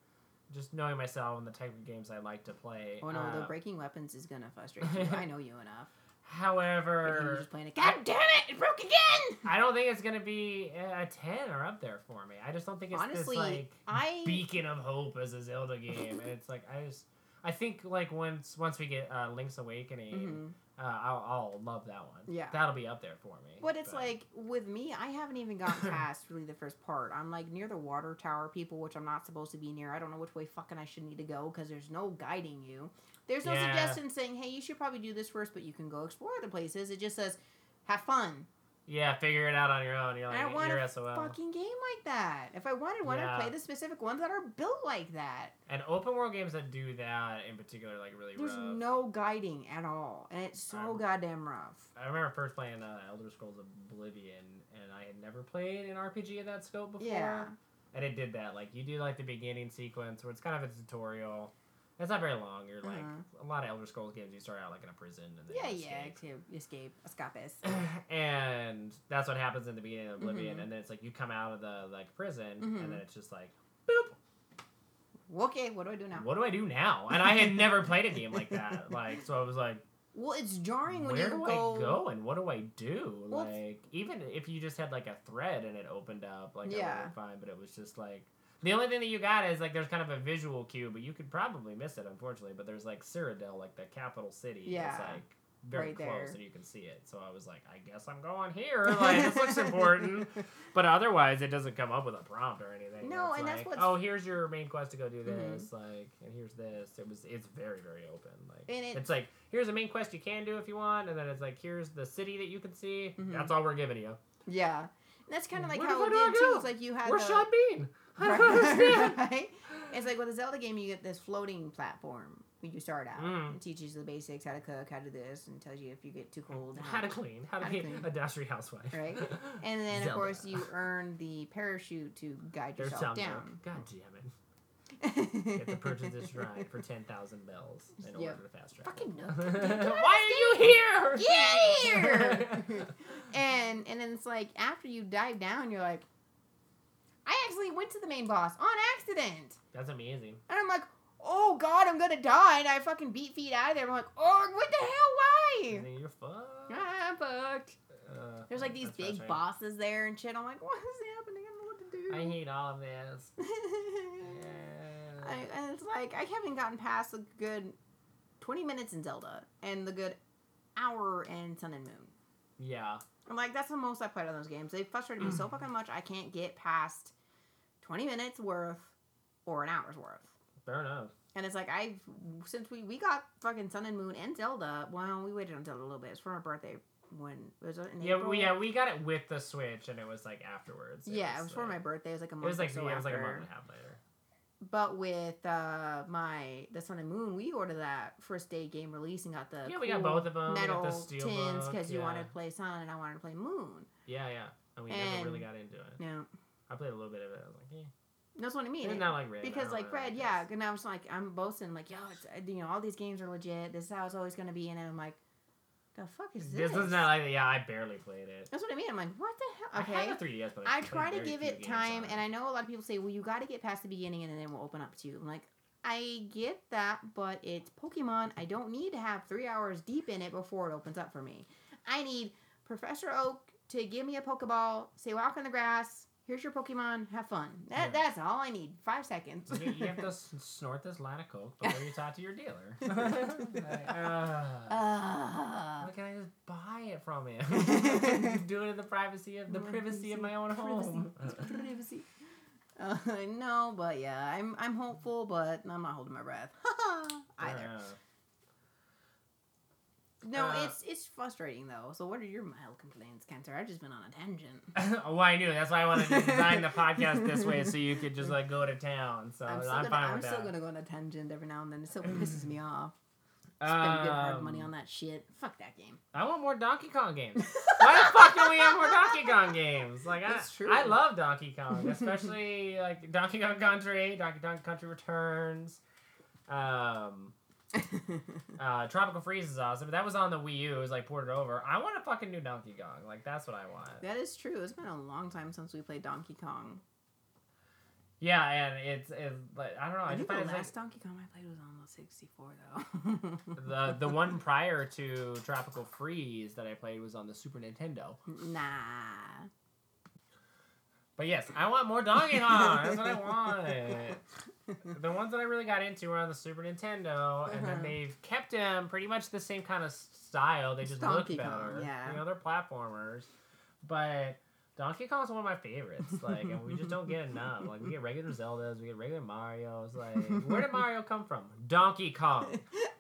Just knowing myself and the type of games I like to play. Oh no, Uh, the breaking weapons is gonna frustrate you. I know you enough. Like, however, just playing it. God damn it! It broke again. I don't think it's gonna be a ten or up there for me. I just don't think it's Honestly, this like I beacon of hope as a Zelda game. and it's like I just I think like once once we get uh, Link's Awakening, Mhm. uh, I'll, I'll love that one. Yeah. that'll be up there for me. But it's like with me, I haven't even gotten past really the first part. I'm like near the water tower people, which I'm not supposed to be near. I don't know which way fucking I should need to go because there's no guiding you. There's no Yeah. suggestion saying, hey, you should probably do this first, but you can go explore other places. It just says, have fun. yeah, figure it out on your own. You're And I like want a SOL. fucking game like that. If I wanted one, Yeah. I'd play the specific ones that are built like that. And open world games that do that in particular, like really There's rough. no guiding at all, and it's so Um, goddamn rough. I remember first playing uh, Elder Scrolls Oblivion, and I had never played an RPG of that scope before. Yeah. And it did that. Like you do like the beginning sequence where it's kind of a tutorial. It's not very long. You're like Uh-huh. a lot of Elder Scrolls games. You start out like in a prison and then Yeah, you yeah, escape. to escape, escapist. and that's what happens in the beginning of Oblivion. Mhm. And then it's like you come out of the like prison, Mhm. and then it's just like, boop. Okay, what do I do now? What do I do now? And I had never played a game like that. Like so, I was like, Well, it's jarring when where you do go. I go and what do I do? Well, like even if you just had like a thread and it opened up, like Yeah. fine. But it was just like the only thing that you got is like there's kind of a visual cue, but you could probably miss it unfortunately. But there's like Cyrodiil, like the capital city. Yeah. It's like very Right close there. and you can see it. So I was like, I guess I'm going here. Like this looks important. But otherwise, it doesn't come up with a prompt or anything. No, It's and that's like, what's- oh, here's your main quest to go do Mhm. this. Like, and here's this. It was. It's very, very open. Like, it- it's like here's a main quest you can do if you want, and then it's like here's the city that you can see. Mhm. That's all we're giving you. Yeah, and that's kind of like What how it did too. It's like you had Where's the, Sean Bean? I don't understand. right? It's like with the Zelda game, you get this floating platform when you start out. Mm. It teaches you the basics, how to cook, how to do this, and tells you if you get too cold. How to clean. How to How to be a dashing housewife. Right. And then of course you earn the parachute to guide There's yourself down. God damn it. You have to purchase this ride for 10,000 bells in Yep. order to fast travel. Fucking no. Why are you here? Get here! and and then it's like after you dive down, you're like, I actually went to the main boss on accident, That's amazing. and I'm like, oh god, I'm gonna die, and I fucking beat feet out of there. I'm like, oh, what the hell? Why? And then you're fucked. Ah, I'm fucked. Uh, There's like these big bosses there and shit. I'm like, what is happening? I don't know what to do. I hate all of this. I, and it's like I haven't gotten past a good 20 minutes in Zelda and the good hour in Sun and Moon. Yeah. I'm like, that's the most I played on those games. They frustrated me so mm. fucking much I can't get past 20 minutes worth or an hour's worth. Fair enough. And it's like I've since we we got fucking Sun and Moon and Zelda. Well, we waited until a little bit. It's for my birthday. When it was it in Yeah, April? we, yeah, we got it with the Switch, and it was like afterwards. Yeah, it was for my birthday. It was like a It month. was like so yeah, it was like a month and a half later. But with uh my the Sun and Moon, we ordered that first day game release and got the Yeah, we got cool both of 'em. We got metal the steel tins because you yeah. wanted to play Sun and I wanted to play Moon. Yeah, yeah, and we And- never really got into it. Yeah, I played a little bit of it. I was like, eh. that's what I mean. It's not like red. Because like Red, yeah, and I was like, I'm boasting like, yo, it's, you know, all these games are legit. This is how it's always gonna be, and then I'm like, the fuck is this? This is not like yeah. I barely played it. That's what I mean. I'm like, what the hell? Okay. I have a 3DS, but I played try to give it time, and I know a lot of people say, "Well, you got to get past the beginning, and then it will open up to you." I'm like, I get that, but it's Pokemon. I don't need to have three hours deep in it before it opens up for me. I need Professor Oak to give me a Pokeball, say, "Walk in the grass." Here's your Pokemon. Have fun. That, Yeah. That's all I need. Five seconds. you, you have to snort this line of coke before you talk to your dealer. like, uh, why can't I just buy it from him? Do it in the privacy of the privacy of my own home. Privacy. Privacy. Uh, no, but yeah, I'm I'm hopeful, but I'm not holding my breath. Either. No, Uh, it's it's frustrating though. So what are your mild complaints, Cantor? I've just been on a tangent. well, I knew. That's why I wanted to design the podcast this way, so you could just like go to town. So I'm I'm, still gonna fine I'm with still that. gonna go on a tangent every now and then. It still pisses me off. Spend good hard Um, money on that shit. Fuck that game. I want more Donkey Kong games. Why the fuck don't we have more Donkey Kong games? Like I. I love Donkey Kong, especially like Donkey Kong Country, Donkey Kong Country Returns. Um, uh, Tropical Freeze is awesome. That was on the Wii U. It was like ported over. I want a fucking new Donkey Kong. Like that's what I want. that is true. It's been a long time since we played Donkey Kong. Yeah, and it's it's like I don't know. I, I just think the last Donkey Kong I played was on the 64 though. the the one prior to Tropical Freeze that I played was on the Super Nintendo. nah. But yes, I want more Donkey Kong. That's what I want. the ones that I really got into were on the Super Nintendo, and then Uh-huh. they've kept them pretty much the same kind of style. They just Donkey look Kong, better. yeah. You know, they're platformers. But Donkey Kong's one of my favorites. Like, and we just don't get enough. Like, we get regular Zeldas, we get regular Mario's. Like, where did Mario come from? Donkey Kong.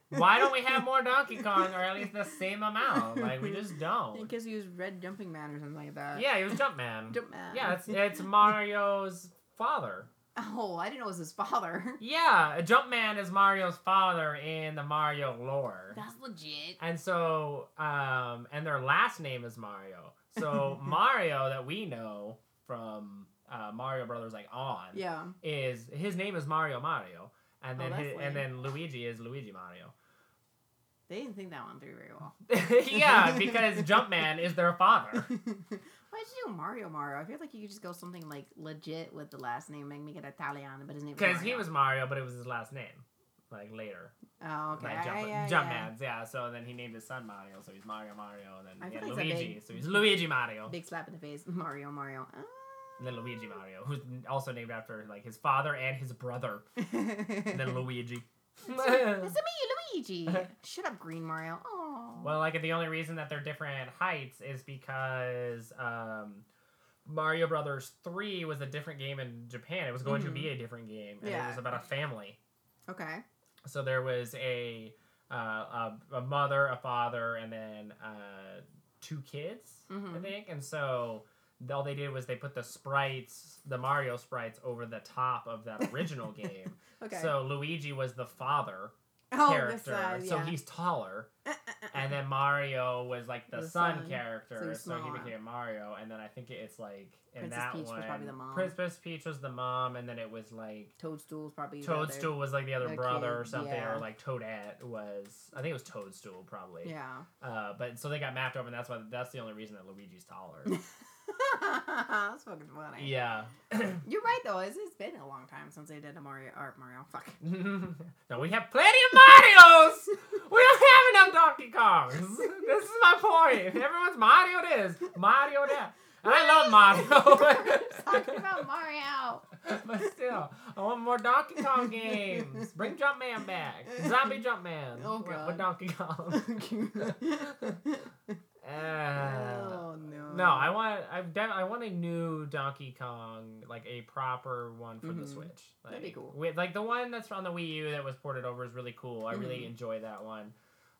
Why don't we have more Donkey Kong, or at least the same amount? Like, we just don't. Because he was Red Jumping Man or something like that. Yeah, he was Jumpman. Jumpman. Yeah, it's it's Mario's father. Oh, I didn't know it was his father. Yeah, Jumpman is Mario's father in the Mario lore. That's legit. And so, um, and their last name is Mario. So Mario that we know from uh, Mario Brothers like on Yeah. is his name is Mario Mario, and Oh, then that's his, and then Luigi is Luigi Mario. They didn't think that one through very well. yeah, because Jumpman is their father. Why'd you do Mario Mario? I feel like you could just go something like legit with the last name make it Italian, but his name Because he was Mario, but it was his last name, like later. Oh, okay. Like Jump, yeah, yeah, Jumpman's, yeah. So then he named his son Mario, so he's Mario Mario, and then he had like Luigi, big- so he's Luigi Mario. Big slap in the face. Mario Mario. and then Luigi Mario, who's also named after like his father and his brother, and then Luigi. it's me, Luigi. Shut up, Green Mario. Oh. well, like the only reason that they're different heights is because um, Mario Brothers Three was a different game in Japan. It was going Mhm. to be a different game, and it was about a family. Okay. So there was a uh, a, a mother, a father, and then uh, two kids, I Mhm. think. And so all they did was they put the sprites, the Mario sprites, over the top of that original game. Okay. So Luigi was the father oh, character, this, uh, so he's taller, Uh, uh, uh, and then Mario was like the, The son, son, character, he's so, he became Mario. And then I think it's like in Princess that Peach was probably the mom. Princess Peach was the mom, and then it was like Toadstool's probably the other- Toadstool was like the other the brother or something, yeah. or like Toadette was. I think it was Toadstool probably. Yeah. Uh, but so they got mapped over, and that's why that's the only reason that Luigi's taller. That's fucking funny. yeah. You're right though. It's, it's been a long time since they did a Mario art Mario. Fuck. no, we have plenty of Mario's. we don't have enough Donkey Kongs. This is my point. Everyone's Mario this, Mario that. I love Mario. Talking about Mario. but still, I want more Donkey Kong games. Bring Jumpman back. Zombie Jumpman. Oh, God. With Donkey Kong. Uh, oh no. no, I want I def- I want a new Donkey Kong, like a proper one for the Mhm. Switch. Like, That'd be cool. With like the one that's on the Wii U that was ported over is really cool. I really Mhm. enjoy that one.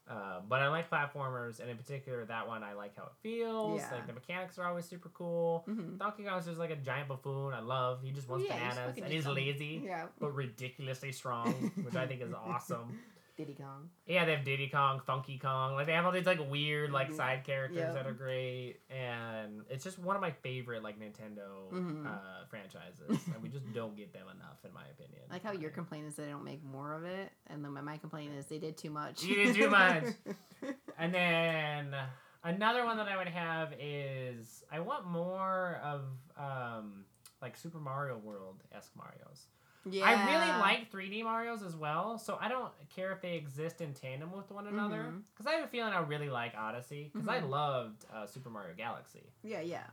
Uh, but I like platformers, and in particular that one, I like how it feels. Yeah. Like the mechanics are always super cool. Mhm. Donkey Kong's just like a giant buffoon. I love. He just wants Yeah, bananas, fucking and he's dumb. lazy, Yeah. but ridiculously strong, which I think is awesome. Diddy Kong. Yeah, they have Diddy Kong, Funky Kong. Like they have all these like weird like Mhm. side characters Yeah. that are great, and it's just one of my favorite like Nintendo Mhm. uh, franchises, and we just don't get them enough, in my opinion. Like how your complaint is they don't make more of it, and then my complaint is they did too much. You did too much. And then another one that I would have is I want more of um like Super Mario World esque Mario's. Yeah. I really like 3D Mario's as well, so I don't care if they exist in tandem with one another. Mhm. Because I have a feeling I really like Odyssey, because I Mhm. loved uh, Super Mario Galaxy. Yeah, yeah.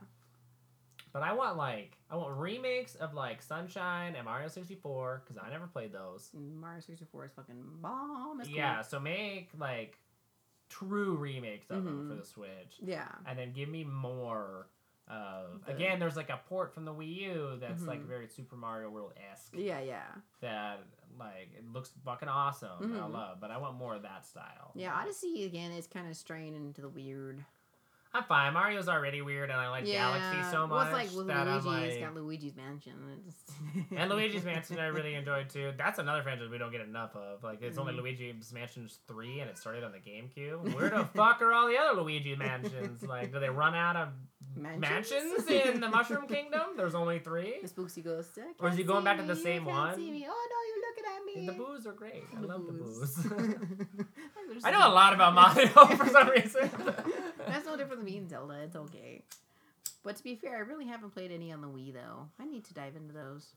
But I want like I want remakes of like Sunshine and Mario 64, because I never played those. Mario 64 is fucking bomb. It's cool. Yeah, so make like true remakes of them for the Switch, Yeah. and then give me more. The- again, there's like a port from the Wii U that's like Mhm. very Super Mario World esque. Yeah, yeah. that like it looks fucking awesome. and I love, but I want more of that style. Yeah, Odyssey again is kind of straying into the weird. I'm fine. Mario's already weird, and I like Galaxy so much. Well, it's like that Luigi, I'm it's like. got Luigi's Mansion. And Luigi's Mansion I really enjoyed too. That's another franchise we don't get enough of. Like it's only Mhm. Luigi's Mansions three, and it started on the GameCube. Where the fuck are all the other Luigi Mansions? Like, do they run out of Mansions? mansions in the Mushroom Kingdom? There's only three. The Spooksy Ghost. Or is he going back to the same one? see me. Oh no, you're looking at me. The boos are great. I love the boos. I know a lot about Mario for some reason. That's no different than me and Zelda. It's okay. But to be fair, I really haven't played any on the Wii though. I need to dive into those.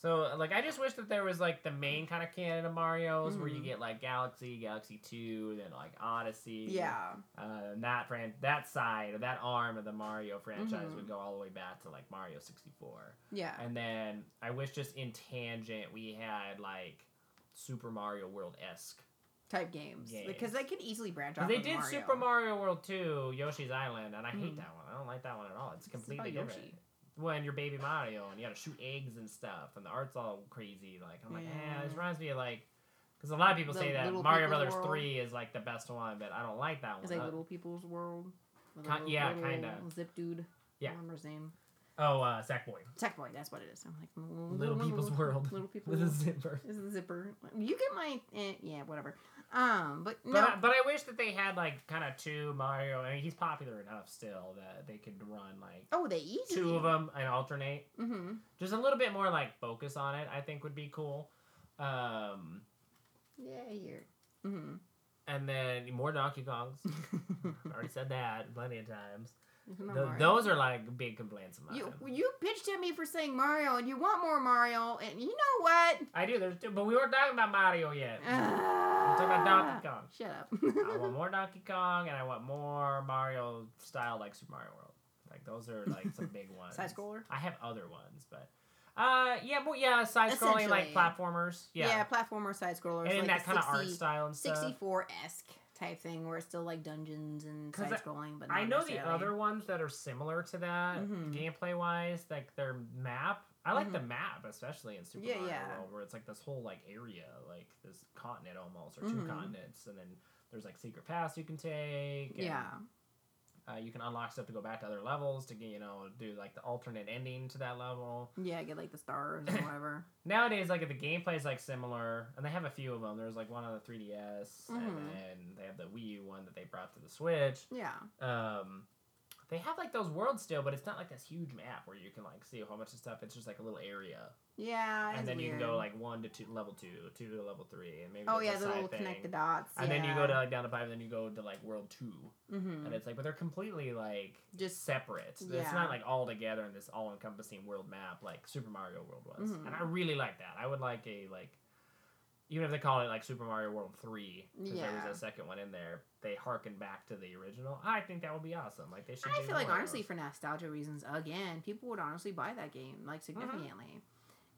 So like I just wish that there was like the main kind of canon of Mario's where you Mhm. get like Galaxy, Galaxy Two, then like Odyssey. Yeah. Uh, and that fran- that side or that arm of the Mario franchise Mhm. would go all the way back to like Mario 64. Yeah. And then I wish just in tangent we had like Super Mario World esque. Type games. Games. Because they could easily branch off. They did Mario. Super Mario World 2, Yoshi's Island, and I hate Mhm. that one. I don't like that one at all. It's It's completely about different. Yoshi. When you're baby Mario and you gotta shoot eggs and stuff, and the art's all crazy. Like I'm like, eh, Yeah. this reminds me of like, because a lot of people The say that Mario People's Brothers World. Three is like the best one, but I don't like that one. It's like Uh, Little People's World. with a little- yeah, kinda. Zip dude. Yeah. I remember his name. Oh, uh, Sackboy, Sackboy, that's what it is. I'm like Little People's World Little People's with a zipper. This is a zipper. You get my eh, yeah, whatever. Um, but no, But, I, but I wish that they had like kind of two Mario. I mean, he's popular enough still that they could run like oh, they easy. two of them and alternate. Mm-hmm. Just a little bit more like focus on it. I think would be cool. Um, Yeah, here. Mm-hmm. and then more Donkey Kongs. I already said that plenty of times. Th- those are like big complaints of mine. You you pitched at me for saying Mario, and you want more Mario, and you know what? I do. There's two, but we weren't talking about Mario yet. Uh, We're talking about Donkey Kong. Shut up. I want more Donkey Kong, and I want more Mario style like Super Mario World. Like those are like some big ones. Side scroller. I have other ones, but uh, yeah, well, yeah, side scrolling like platformers. Yeah, Yeah, platformer side scrollers. and like that kind of art style and stuff. 64 esque type thing where it's still like dungeons and side scrolling, but I know the other ones that are similar to that Mhm. gameplay wise, like their map. I like Mhm. the map, especially in Super Yeah, Mario yeah. World, where it's like this whole like area, like this continent almost, or two Mhm. continents, and then there's like secret paths you can take. and, Yeah. Uh, you can unlock stuff to go back to other levels to get you know do like the alternate ending to that level. Yeah, get like the stars or whatever. Nowadays, like the gameplay is like similar, and they have a few of them. There's like one on the 3DS, and Mhm. then they have the Wii U one that they brought to the Switch. Yeah. Um, they have like those worlds still, but it's not like this huge map where you can like see a whole bunch of stuff. It's just like a little area, Yeah. and then you can go like one to two, level two, two to level three, and maybe Oh yeah, the little thing. connect the dots. And then you go to like down to five, and then you go to like world two, Mhm. and it's like, but they're completely like just separate. Yeah. It's not like all together in this all encompassing world map like Super Mario World was. Mhm. And I really like that. I would like a like even if they call it like Super Mario World 3 because there was a second one in there, they harken back to the original. I think that would be awesome. Like they should I feel like honestly, for nostalgia reasons, again, people would honestly buy that game like significantly.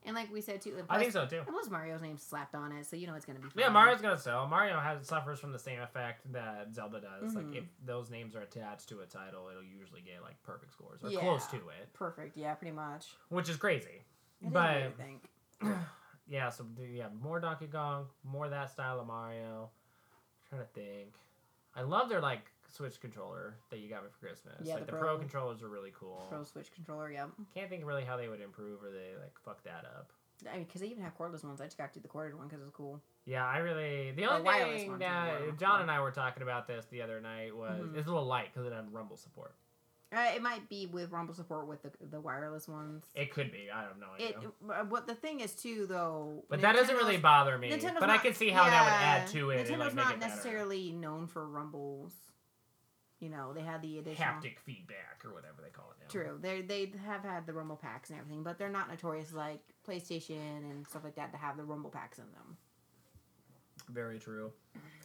And like we said too, Mm-hmm. I think so too. And plus Mario's name slapped on it, so you know it's gonna be. Fun. Yeah, Mario's gonna sell. Mario has suffers from the same effect that Zelda does. Like Mhm. if those names are attached to a title, it'll usually get like perfect scores or Yeah. close to it, perfect. Yeah, pretty much. which is crazy. It But- I think. yeah, so yeah, more Donkey Kong, more that style of Mario. I'm trying to think. I love their like Switch controller that you got me for Christmas. Yeah, like the the, Pro. Pro. controllers are really cool. Pro Switch controller. Yep. Can't think really how they would improve or they like fuck that up. I mean, because they even have cordless ones. I just got to do the corded one because it's cool. Yeah, I really the only thing that. John and I were talking about this the other night was Mhm. it's a little light because it had Rumble support. Uh, it might be with Rumble support with the the wireless ones. It could be. I don't know. It, uh, what the thing is too though. but that doesn't really bother me. Nintendo's But I can see how that would add to it Nintendo's and like not better. necessarily known for rumbles. You know, they had the additional. haptic feedback or whatever they call it now. True, they they have had the rumble packs and everything, but they're not notorious like PlayStation and stuff like that to have the rumble packs in them. Very true.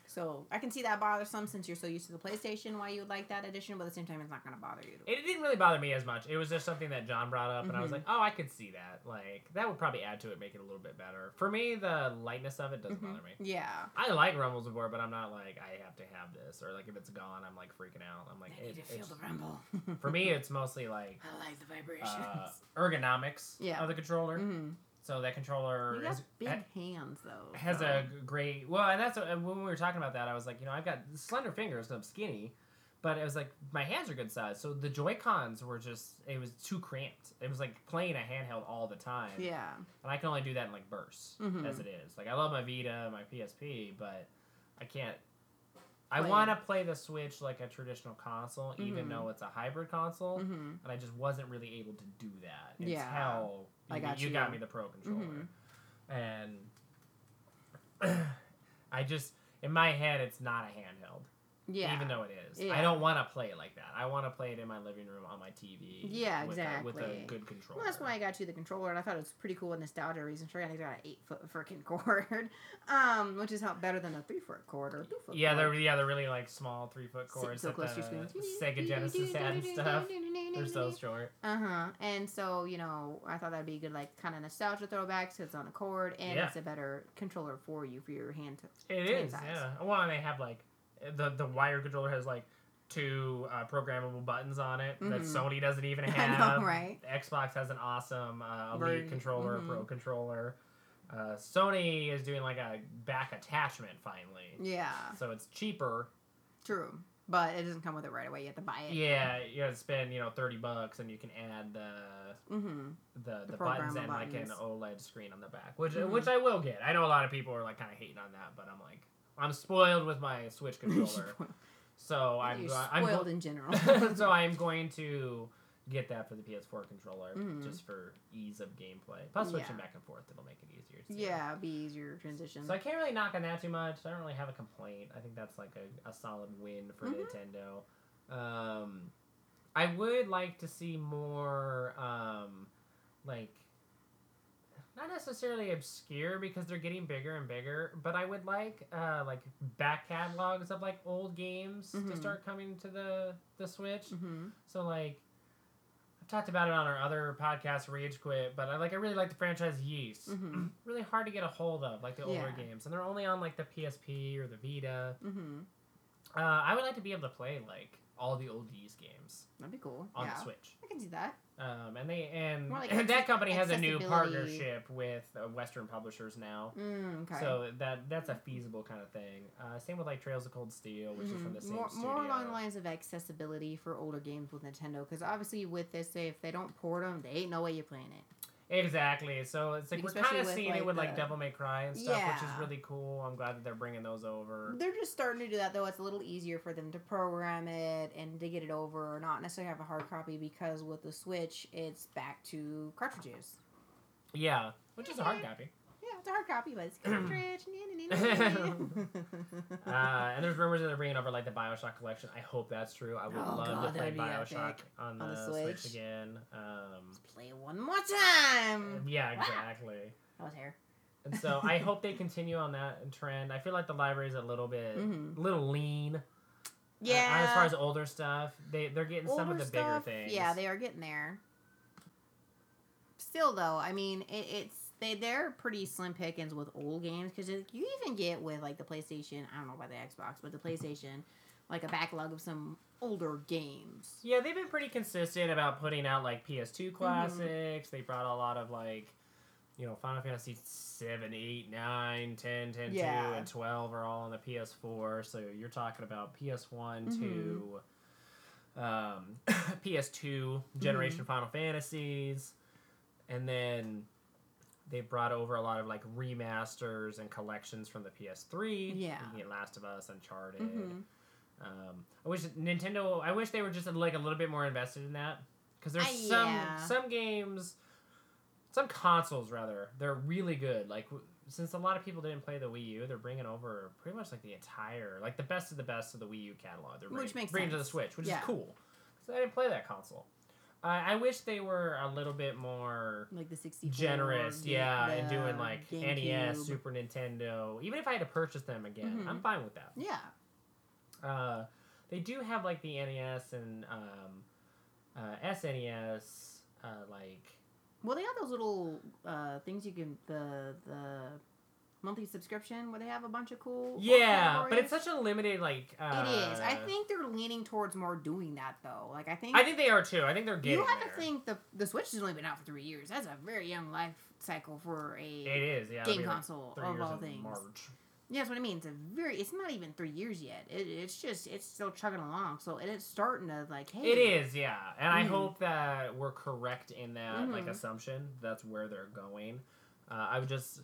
So I can see that bother some since you're so used to the PlayStation, why you would like that addition, but at the same time, it's not going to bother you. It didn't really bother me as much. It was just something that John brought up, and I was like, "Oh, I could see that. Like that would probably add to it, make it a little bit better." For me, the lightness of it doesn't Mhm. bother me. Yeah, I like Rumble support, but I'm not like I have to have this, or like if it's gone, I'm like freaking out. I'm like, I need it, to feel the rumble. for me, it's mostly like I like the vibrations. uh, ergonomics Yeah. of the controller. hmm So that controller You got is, big ha- hands though. has so- a great well, and that's what, when we were talking about that. I was like, you know, I've got slender fingers, I'm skinny, but it was like my hands are good size. So the Joy Cons were just it was too cramped. It was like playing a handheld all the time. Yeah. and I can only do that in like bursts Mhm. as it is. Like I love my Vita, my PSP, but I can't. I want to play the Switch like a traditional console, even Mhm. though it's a hybrid console, hmm and I just wasn't really able to do that until Yeah. You, I got you you. got me the Pro controller, Mhm. and I just in my head it's not a handheld, Yeah. even though it is. I don't want to play it like that. I want to play it in my living room on my TV. Yeah, with A, with a good controller. Well, that's why I got you the controller, and I thought it was pretty cool with nostalgia reasons. Sure, I got an eight foot freaking cord, um, which is how better than a three foot cord or two foot. Yeah, cord. they're yeah they're really like small three foot cords so that close to your screen. Sega Genesis had and stuff. They're so short. Uh huh. And so you know, I thought that'd be a good like kind of nostalgia throwback. So it's on a cord, and Yeah. it's a better controller for you for your hand. To, It Same is, size. yeah. Well, and they have like the the wired controller has like two uh, programmable buttons on it that Mhm. Sony doesn't even I have. know, right? Xbox has an awesome uh, Elite controller, mhm. Pro controller. Uh, Sony is doing like a back attachment finally, Yeah, so it's cheaper. true. But it doesn't come with it right away. You have to buy it. Yeah, you have to spend you know thirty bucks, and you can add the Mm-hmm. the, the, The buttons and like an. OLED screen on the back, which Mhm. which I will get. I know a lot of people are like kind of hating on that, but I'm like I'm spoiled with my Switch controller, so I'm You're go- I'm spoiled go- in general. so I'm going to get that for the PS4 controller Mhm. just for ease of gameplay. Plus switching Yeah. back and forth, it'll make it easier. too. yeah, be easier transition. So I can't really knock on that too much. I don't really have a complaint. I think that's like a, a solid win for Mhm. Nintendo. Um, I would like to see more, um, like, not necessarily obscure because they're getting bigger and bigger, but I would like uh, like back catalogs of like old games to Mhm. start coming to the the Switch. hmm So like, I've talked about it on our other podcast, Rage Quit, but I like I really like the franchise Ys. Mhm. really hard to get a hold of, like the older Yeah. games, and they're only on like the PSP or the Vita. hmm Uh, I would like to be able to play like all the old Ys games That'd be cool. on yeah, the Switch. I can see that. Um, and they and like that company has a new partnership with uh, Western publishers now. Mm, okay. So that that's a feasible kind of thing. Uh, same with like Trails of Cold Steel, which is from the same more, studio. more along the lines of accessibility for older games with Nintendo, because obviously with this, if they don't port them, they ain't no way you're playing it. Exactly. So it's like we're kind of seeing it like, with like Devil May Cry and stuff, which is really cool. I'm glad that they're bringing those over. They're just starting to do that though. It's a little easier for them to program it and to get it over, or not necessarily have a hard copy because with the Switch, it's back to cartridges. Yeah, which is a hard copy. Yeah, a hard copy, but it's cartridge. Uh, and there's rumors that they're bringing over like the Bioshock collection. I hope that's true. I would Oh, love God, to play Bioshock on the, On the Switch. Switch. again. Um, Play one more time. yeah, Wow. exactly. That was here. And so I hope they continue on that trend. I feel like the library is a little bit, Mhm. little lean. uh, Yeah. as far as older stuff, they they're getting some of Older the bigger things. Yeah, they are getting there. Still, though, I mean, it, it's they they're pretty slim pickings with old games because you even get with like the PlayStation. I don't know about the Xbox, but the PlayStation, like a backlog of some older games. Yeah, they've been pretty consistent about putting out like Mm-hmm. PS2 classics. They brought a lot of like, you know, Final Fantasy 7, 8, 9, 10, 10, 2, and 12 are all on the PS4. So you're talking about PS1 Mhm. to um, PS2 Mm-hmm. generation Final Fantasies. And then they brought over a lot of like remasters and collections from the PS3. Yeah. You can get Last of Us, Uncharted. Mm-hmm. Um, I wish Nintendo. I wish they were just like a little bit more invested in that because there's Uh, some yeah. some games, some consoles rather. They're really good. Like w- since a lot of people didn't play the Wii U, they're bringing over pretty much like the entire like the best of the best of the Wii U catalog. They're Which bringing, makes bringing to the. Switch, which Yeah. is cool. So I didn't play that console. I I wish they were a little bit more Like the sixty generous, yeah, and doing like NES, Super Nintendo. Even if I had to purchase them again, Mhm. I'm fine with that. Yeah. Uh, they do have like the NES and um, uh, SNES, uh, like Well, they have those little uh, things you can the the monthly subscription where they have a bunch of cool. yeah, but it's such a limited like. Uh, It is. I think they're leaning towards more doing that though. Like I think I think they are too. I think they're getting you have there. to think the the Switch has only been out for three years. That's a very young life cycle for a it is. Yeah, game like, console three of all in things. March. Yeah, that's what I mean. It's a very. It's not even three years yet. It, it's just it's still chugging along. So and it's starting to like. Hey, It is, yeah, and I Mhm. hope that we're correct in that like Mhm. assumption. That's where they're going. Uh, I would just,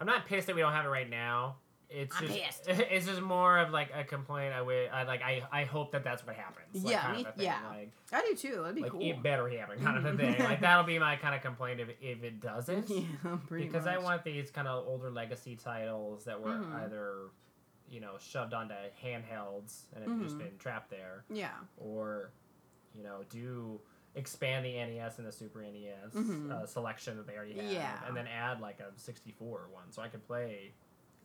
I'm not pissed that we don't have it right now. It's I'm just, pissed. it's just more of like a complaint. I would, I like, I, I hope that that's what happens. Like, Yeah, kind me- of thing. yeah. Like, I do too. That'd be like cool. it better happen, kind of a thing. like that'll be my kind of complaint if if it doesn't. yeah, pretty because I want these kind of older legacy titles that were Mhm. either, you know, shoved onto handhelds and have just Mhm. been trapped there Yeah. or you know do expand the NES and the Super NES Mhm. uh, selection that they already have, Yeah. and then add like a 64 one, so I could play,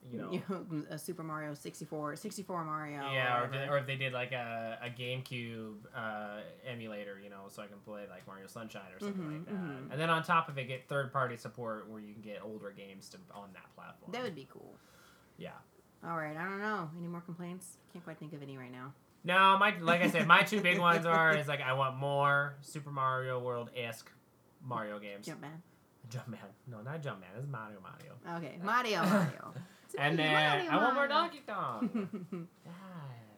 you know, a Super Mario 64, 64 Mario. yeah, or, if they- or if they did like a, a GameCube uh, emulator, you know, so I can play like Mario Sunshine or something Mhm, like that, mhm. and then on top of it, get third party support where you can get older games to on that platform. that would be cool. yeah. All right, I don't know. Any more complaints? Can't quite think of any right now. No, my like I said, my two big ones are is like I want more Super Mario World esque Mario games. Jumpman. Jumpman. No, not Jumpman. It's Mario Mario. Okay, Mario, Mario. And then Mario, I want more. Donkey Kong. yeah.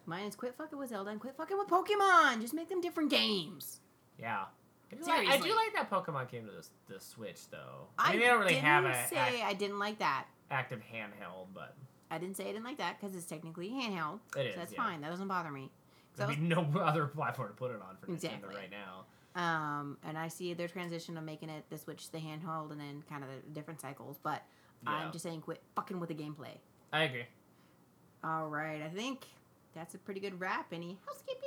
Mine is quit fucking with Zelda and quit fucking with Pokemon. Just make them different games. Yeah. I do, like, I do like that Pokemon came to the, the Switch though. I, I mean, they don't really didn't have a say act- I didn't like that. active handheld, but I didn't say I didn't like that because it's technically handheld. It is, So that's yeah. fine. That doesn't bother me. there'd be no other platform to put it on for Nintendo Exactly. right now. Um, and I see their transition of making it the Switch the handheld and then kind of the different cycles. But Yeah. I'm just saying, quit fucking with the gameplay. I agree. All right, I think that's a pretty good wrap. Any housekeeping?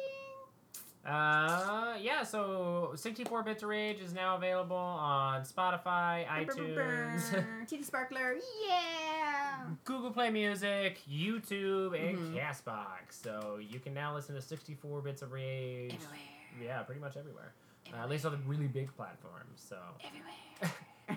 Uh, yeah. So 64 bits of Rage is now available on Spotify, iTunes. Titty Sparkler, yeah. Google Play Music, YouTube, and Mhm. Castbox. So you can now listen to 64 Bits of Rage. Everywhere. Yeah, pretty much everywhere. Uh, at least on the really big platforms. So Everywhere.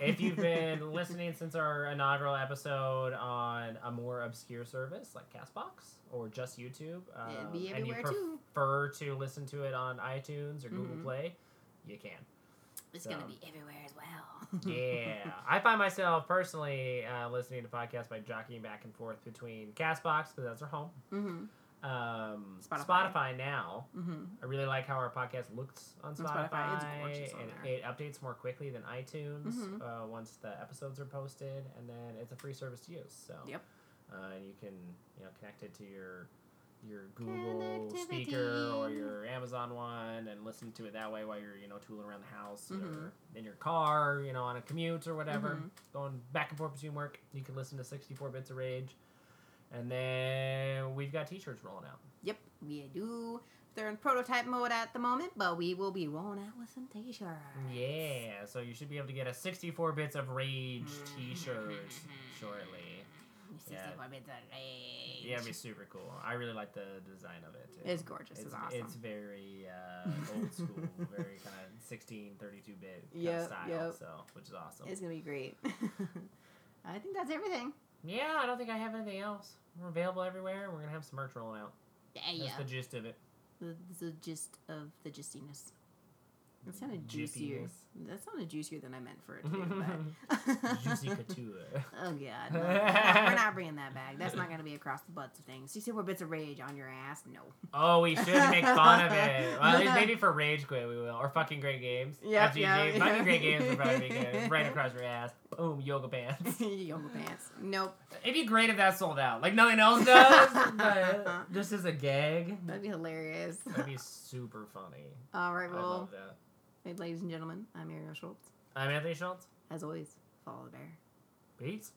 If you've been listening since our inaugural episode on a more obscure service like Castbox or just YouTube, um, be and you everywhere too. prefer to listen to it on iTunes or Google Mhm. Play, you can. It's So- gonna be everywhere as well. Yeah, I find myself personally uh, listening to podcasts by jockeying back and forth between Castbox because that's our home. mm-hmm. Um, Spotify. Spotify. now. Mm-hmm. I really like how our podcast looks on On Spotify. Spotify, it's gorgeous on and there. it updates more quickly than iTunes Mhm. uh, once the episodes are posted, and then it's a free service to use. So Yep. uh, and you can you know connect it to your your Google speaker or your Amazon one and listen to it that way while you're you know tooling around the house Mhm. or in your car, you know on a commute or whatever, Mhm. going back and forth between work. You can listen to 64 bits of rage. And then we've got t-shirts rolling out. Yep, we do. They're in prototype mode at the moment, but we will be rolling out with some t-shirts. Yeah, so you should be able to get a 64 bits of rage t-shirt shortly. Yeah. 64 bits of rage. Yeah, it'd be super cool. I really like the design of it. Too. It's gorgeous. It's, It's, awesome. it's very uh, old school, very kind of 16, 32 bit kind Yep, of style, yep. so which is awesome. It's gonna be great. I think that's everything. yeah, I don't think I have anything else. We're available everywhere. We're gonna have some merch rolling out. Yeah, That's the gist of it. The, the gist of the gistiness. That sounded juicier. Jippiness. That sounded juicier than I meant for it to be. But Juicy couture. Oh god, no. we're, not, we're not bringing that back. That's not gonna be across the butts of things. 64 bits of rage on your ass? No. Oh, we should make fun of it. Well, at least maybe for Rage Quit we will, or fucking Great Games. Yep, FGG. yep. Fucking Great Games would probably be good. Right across your ass. Boom, yoga pants. Yoga pants. Nope. It'd be great if that sold out. Like nothing else does. but just as a gag. That'd be hilarious. That'd be super funny. All right, I well, love that. Ladies and gentlemen, I'm Ariel Schultz. I'm Anthony Schultz. As always, follow the bear. Peace.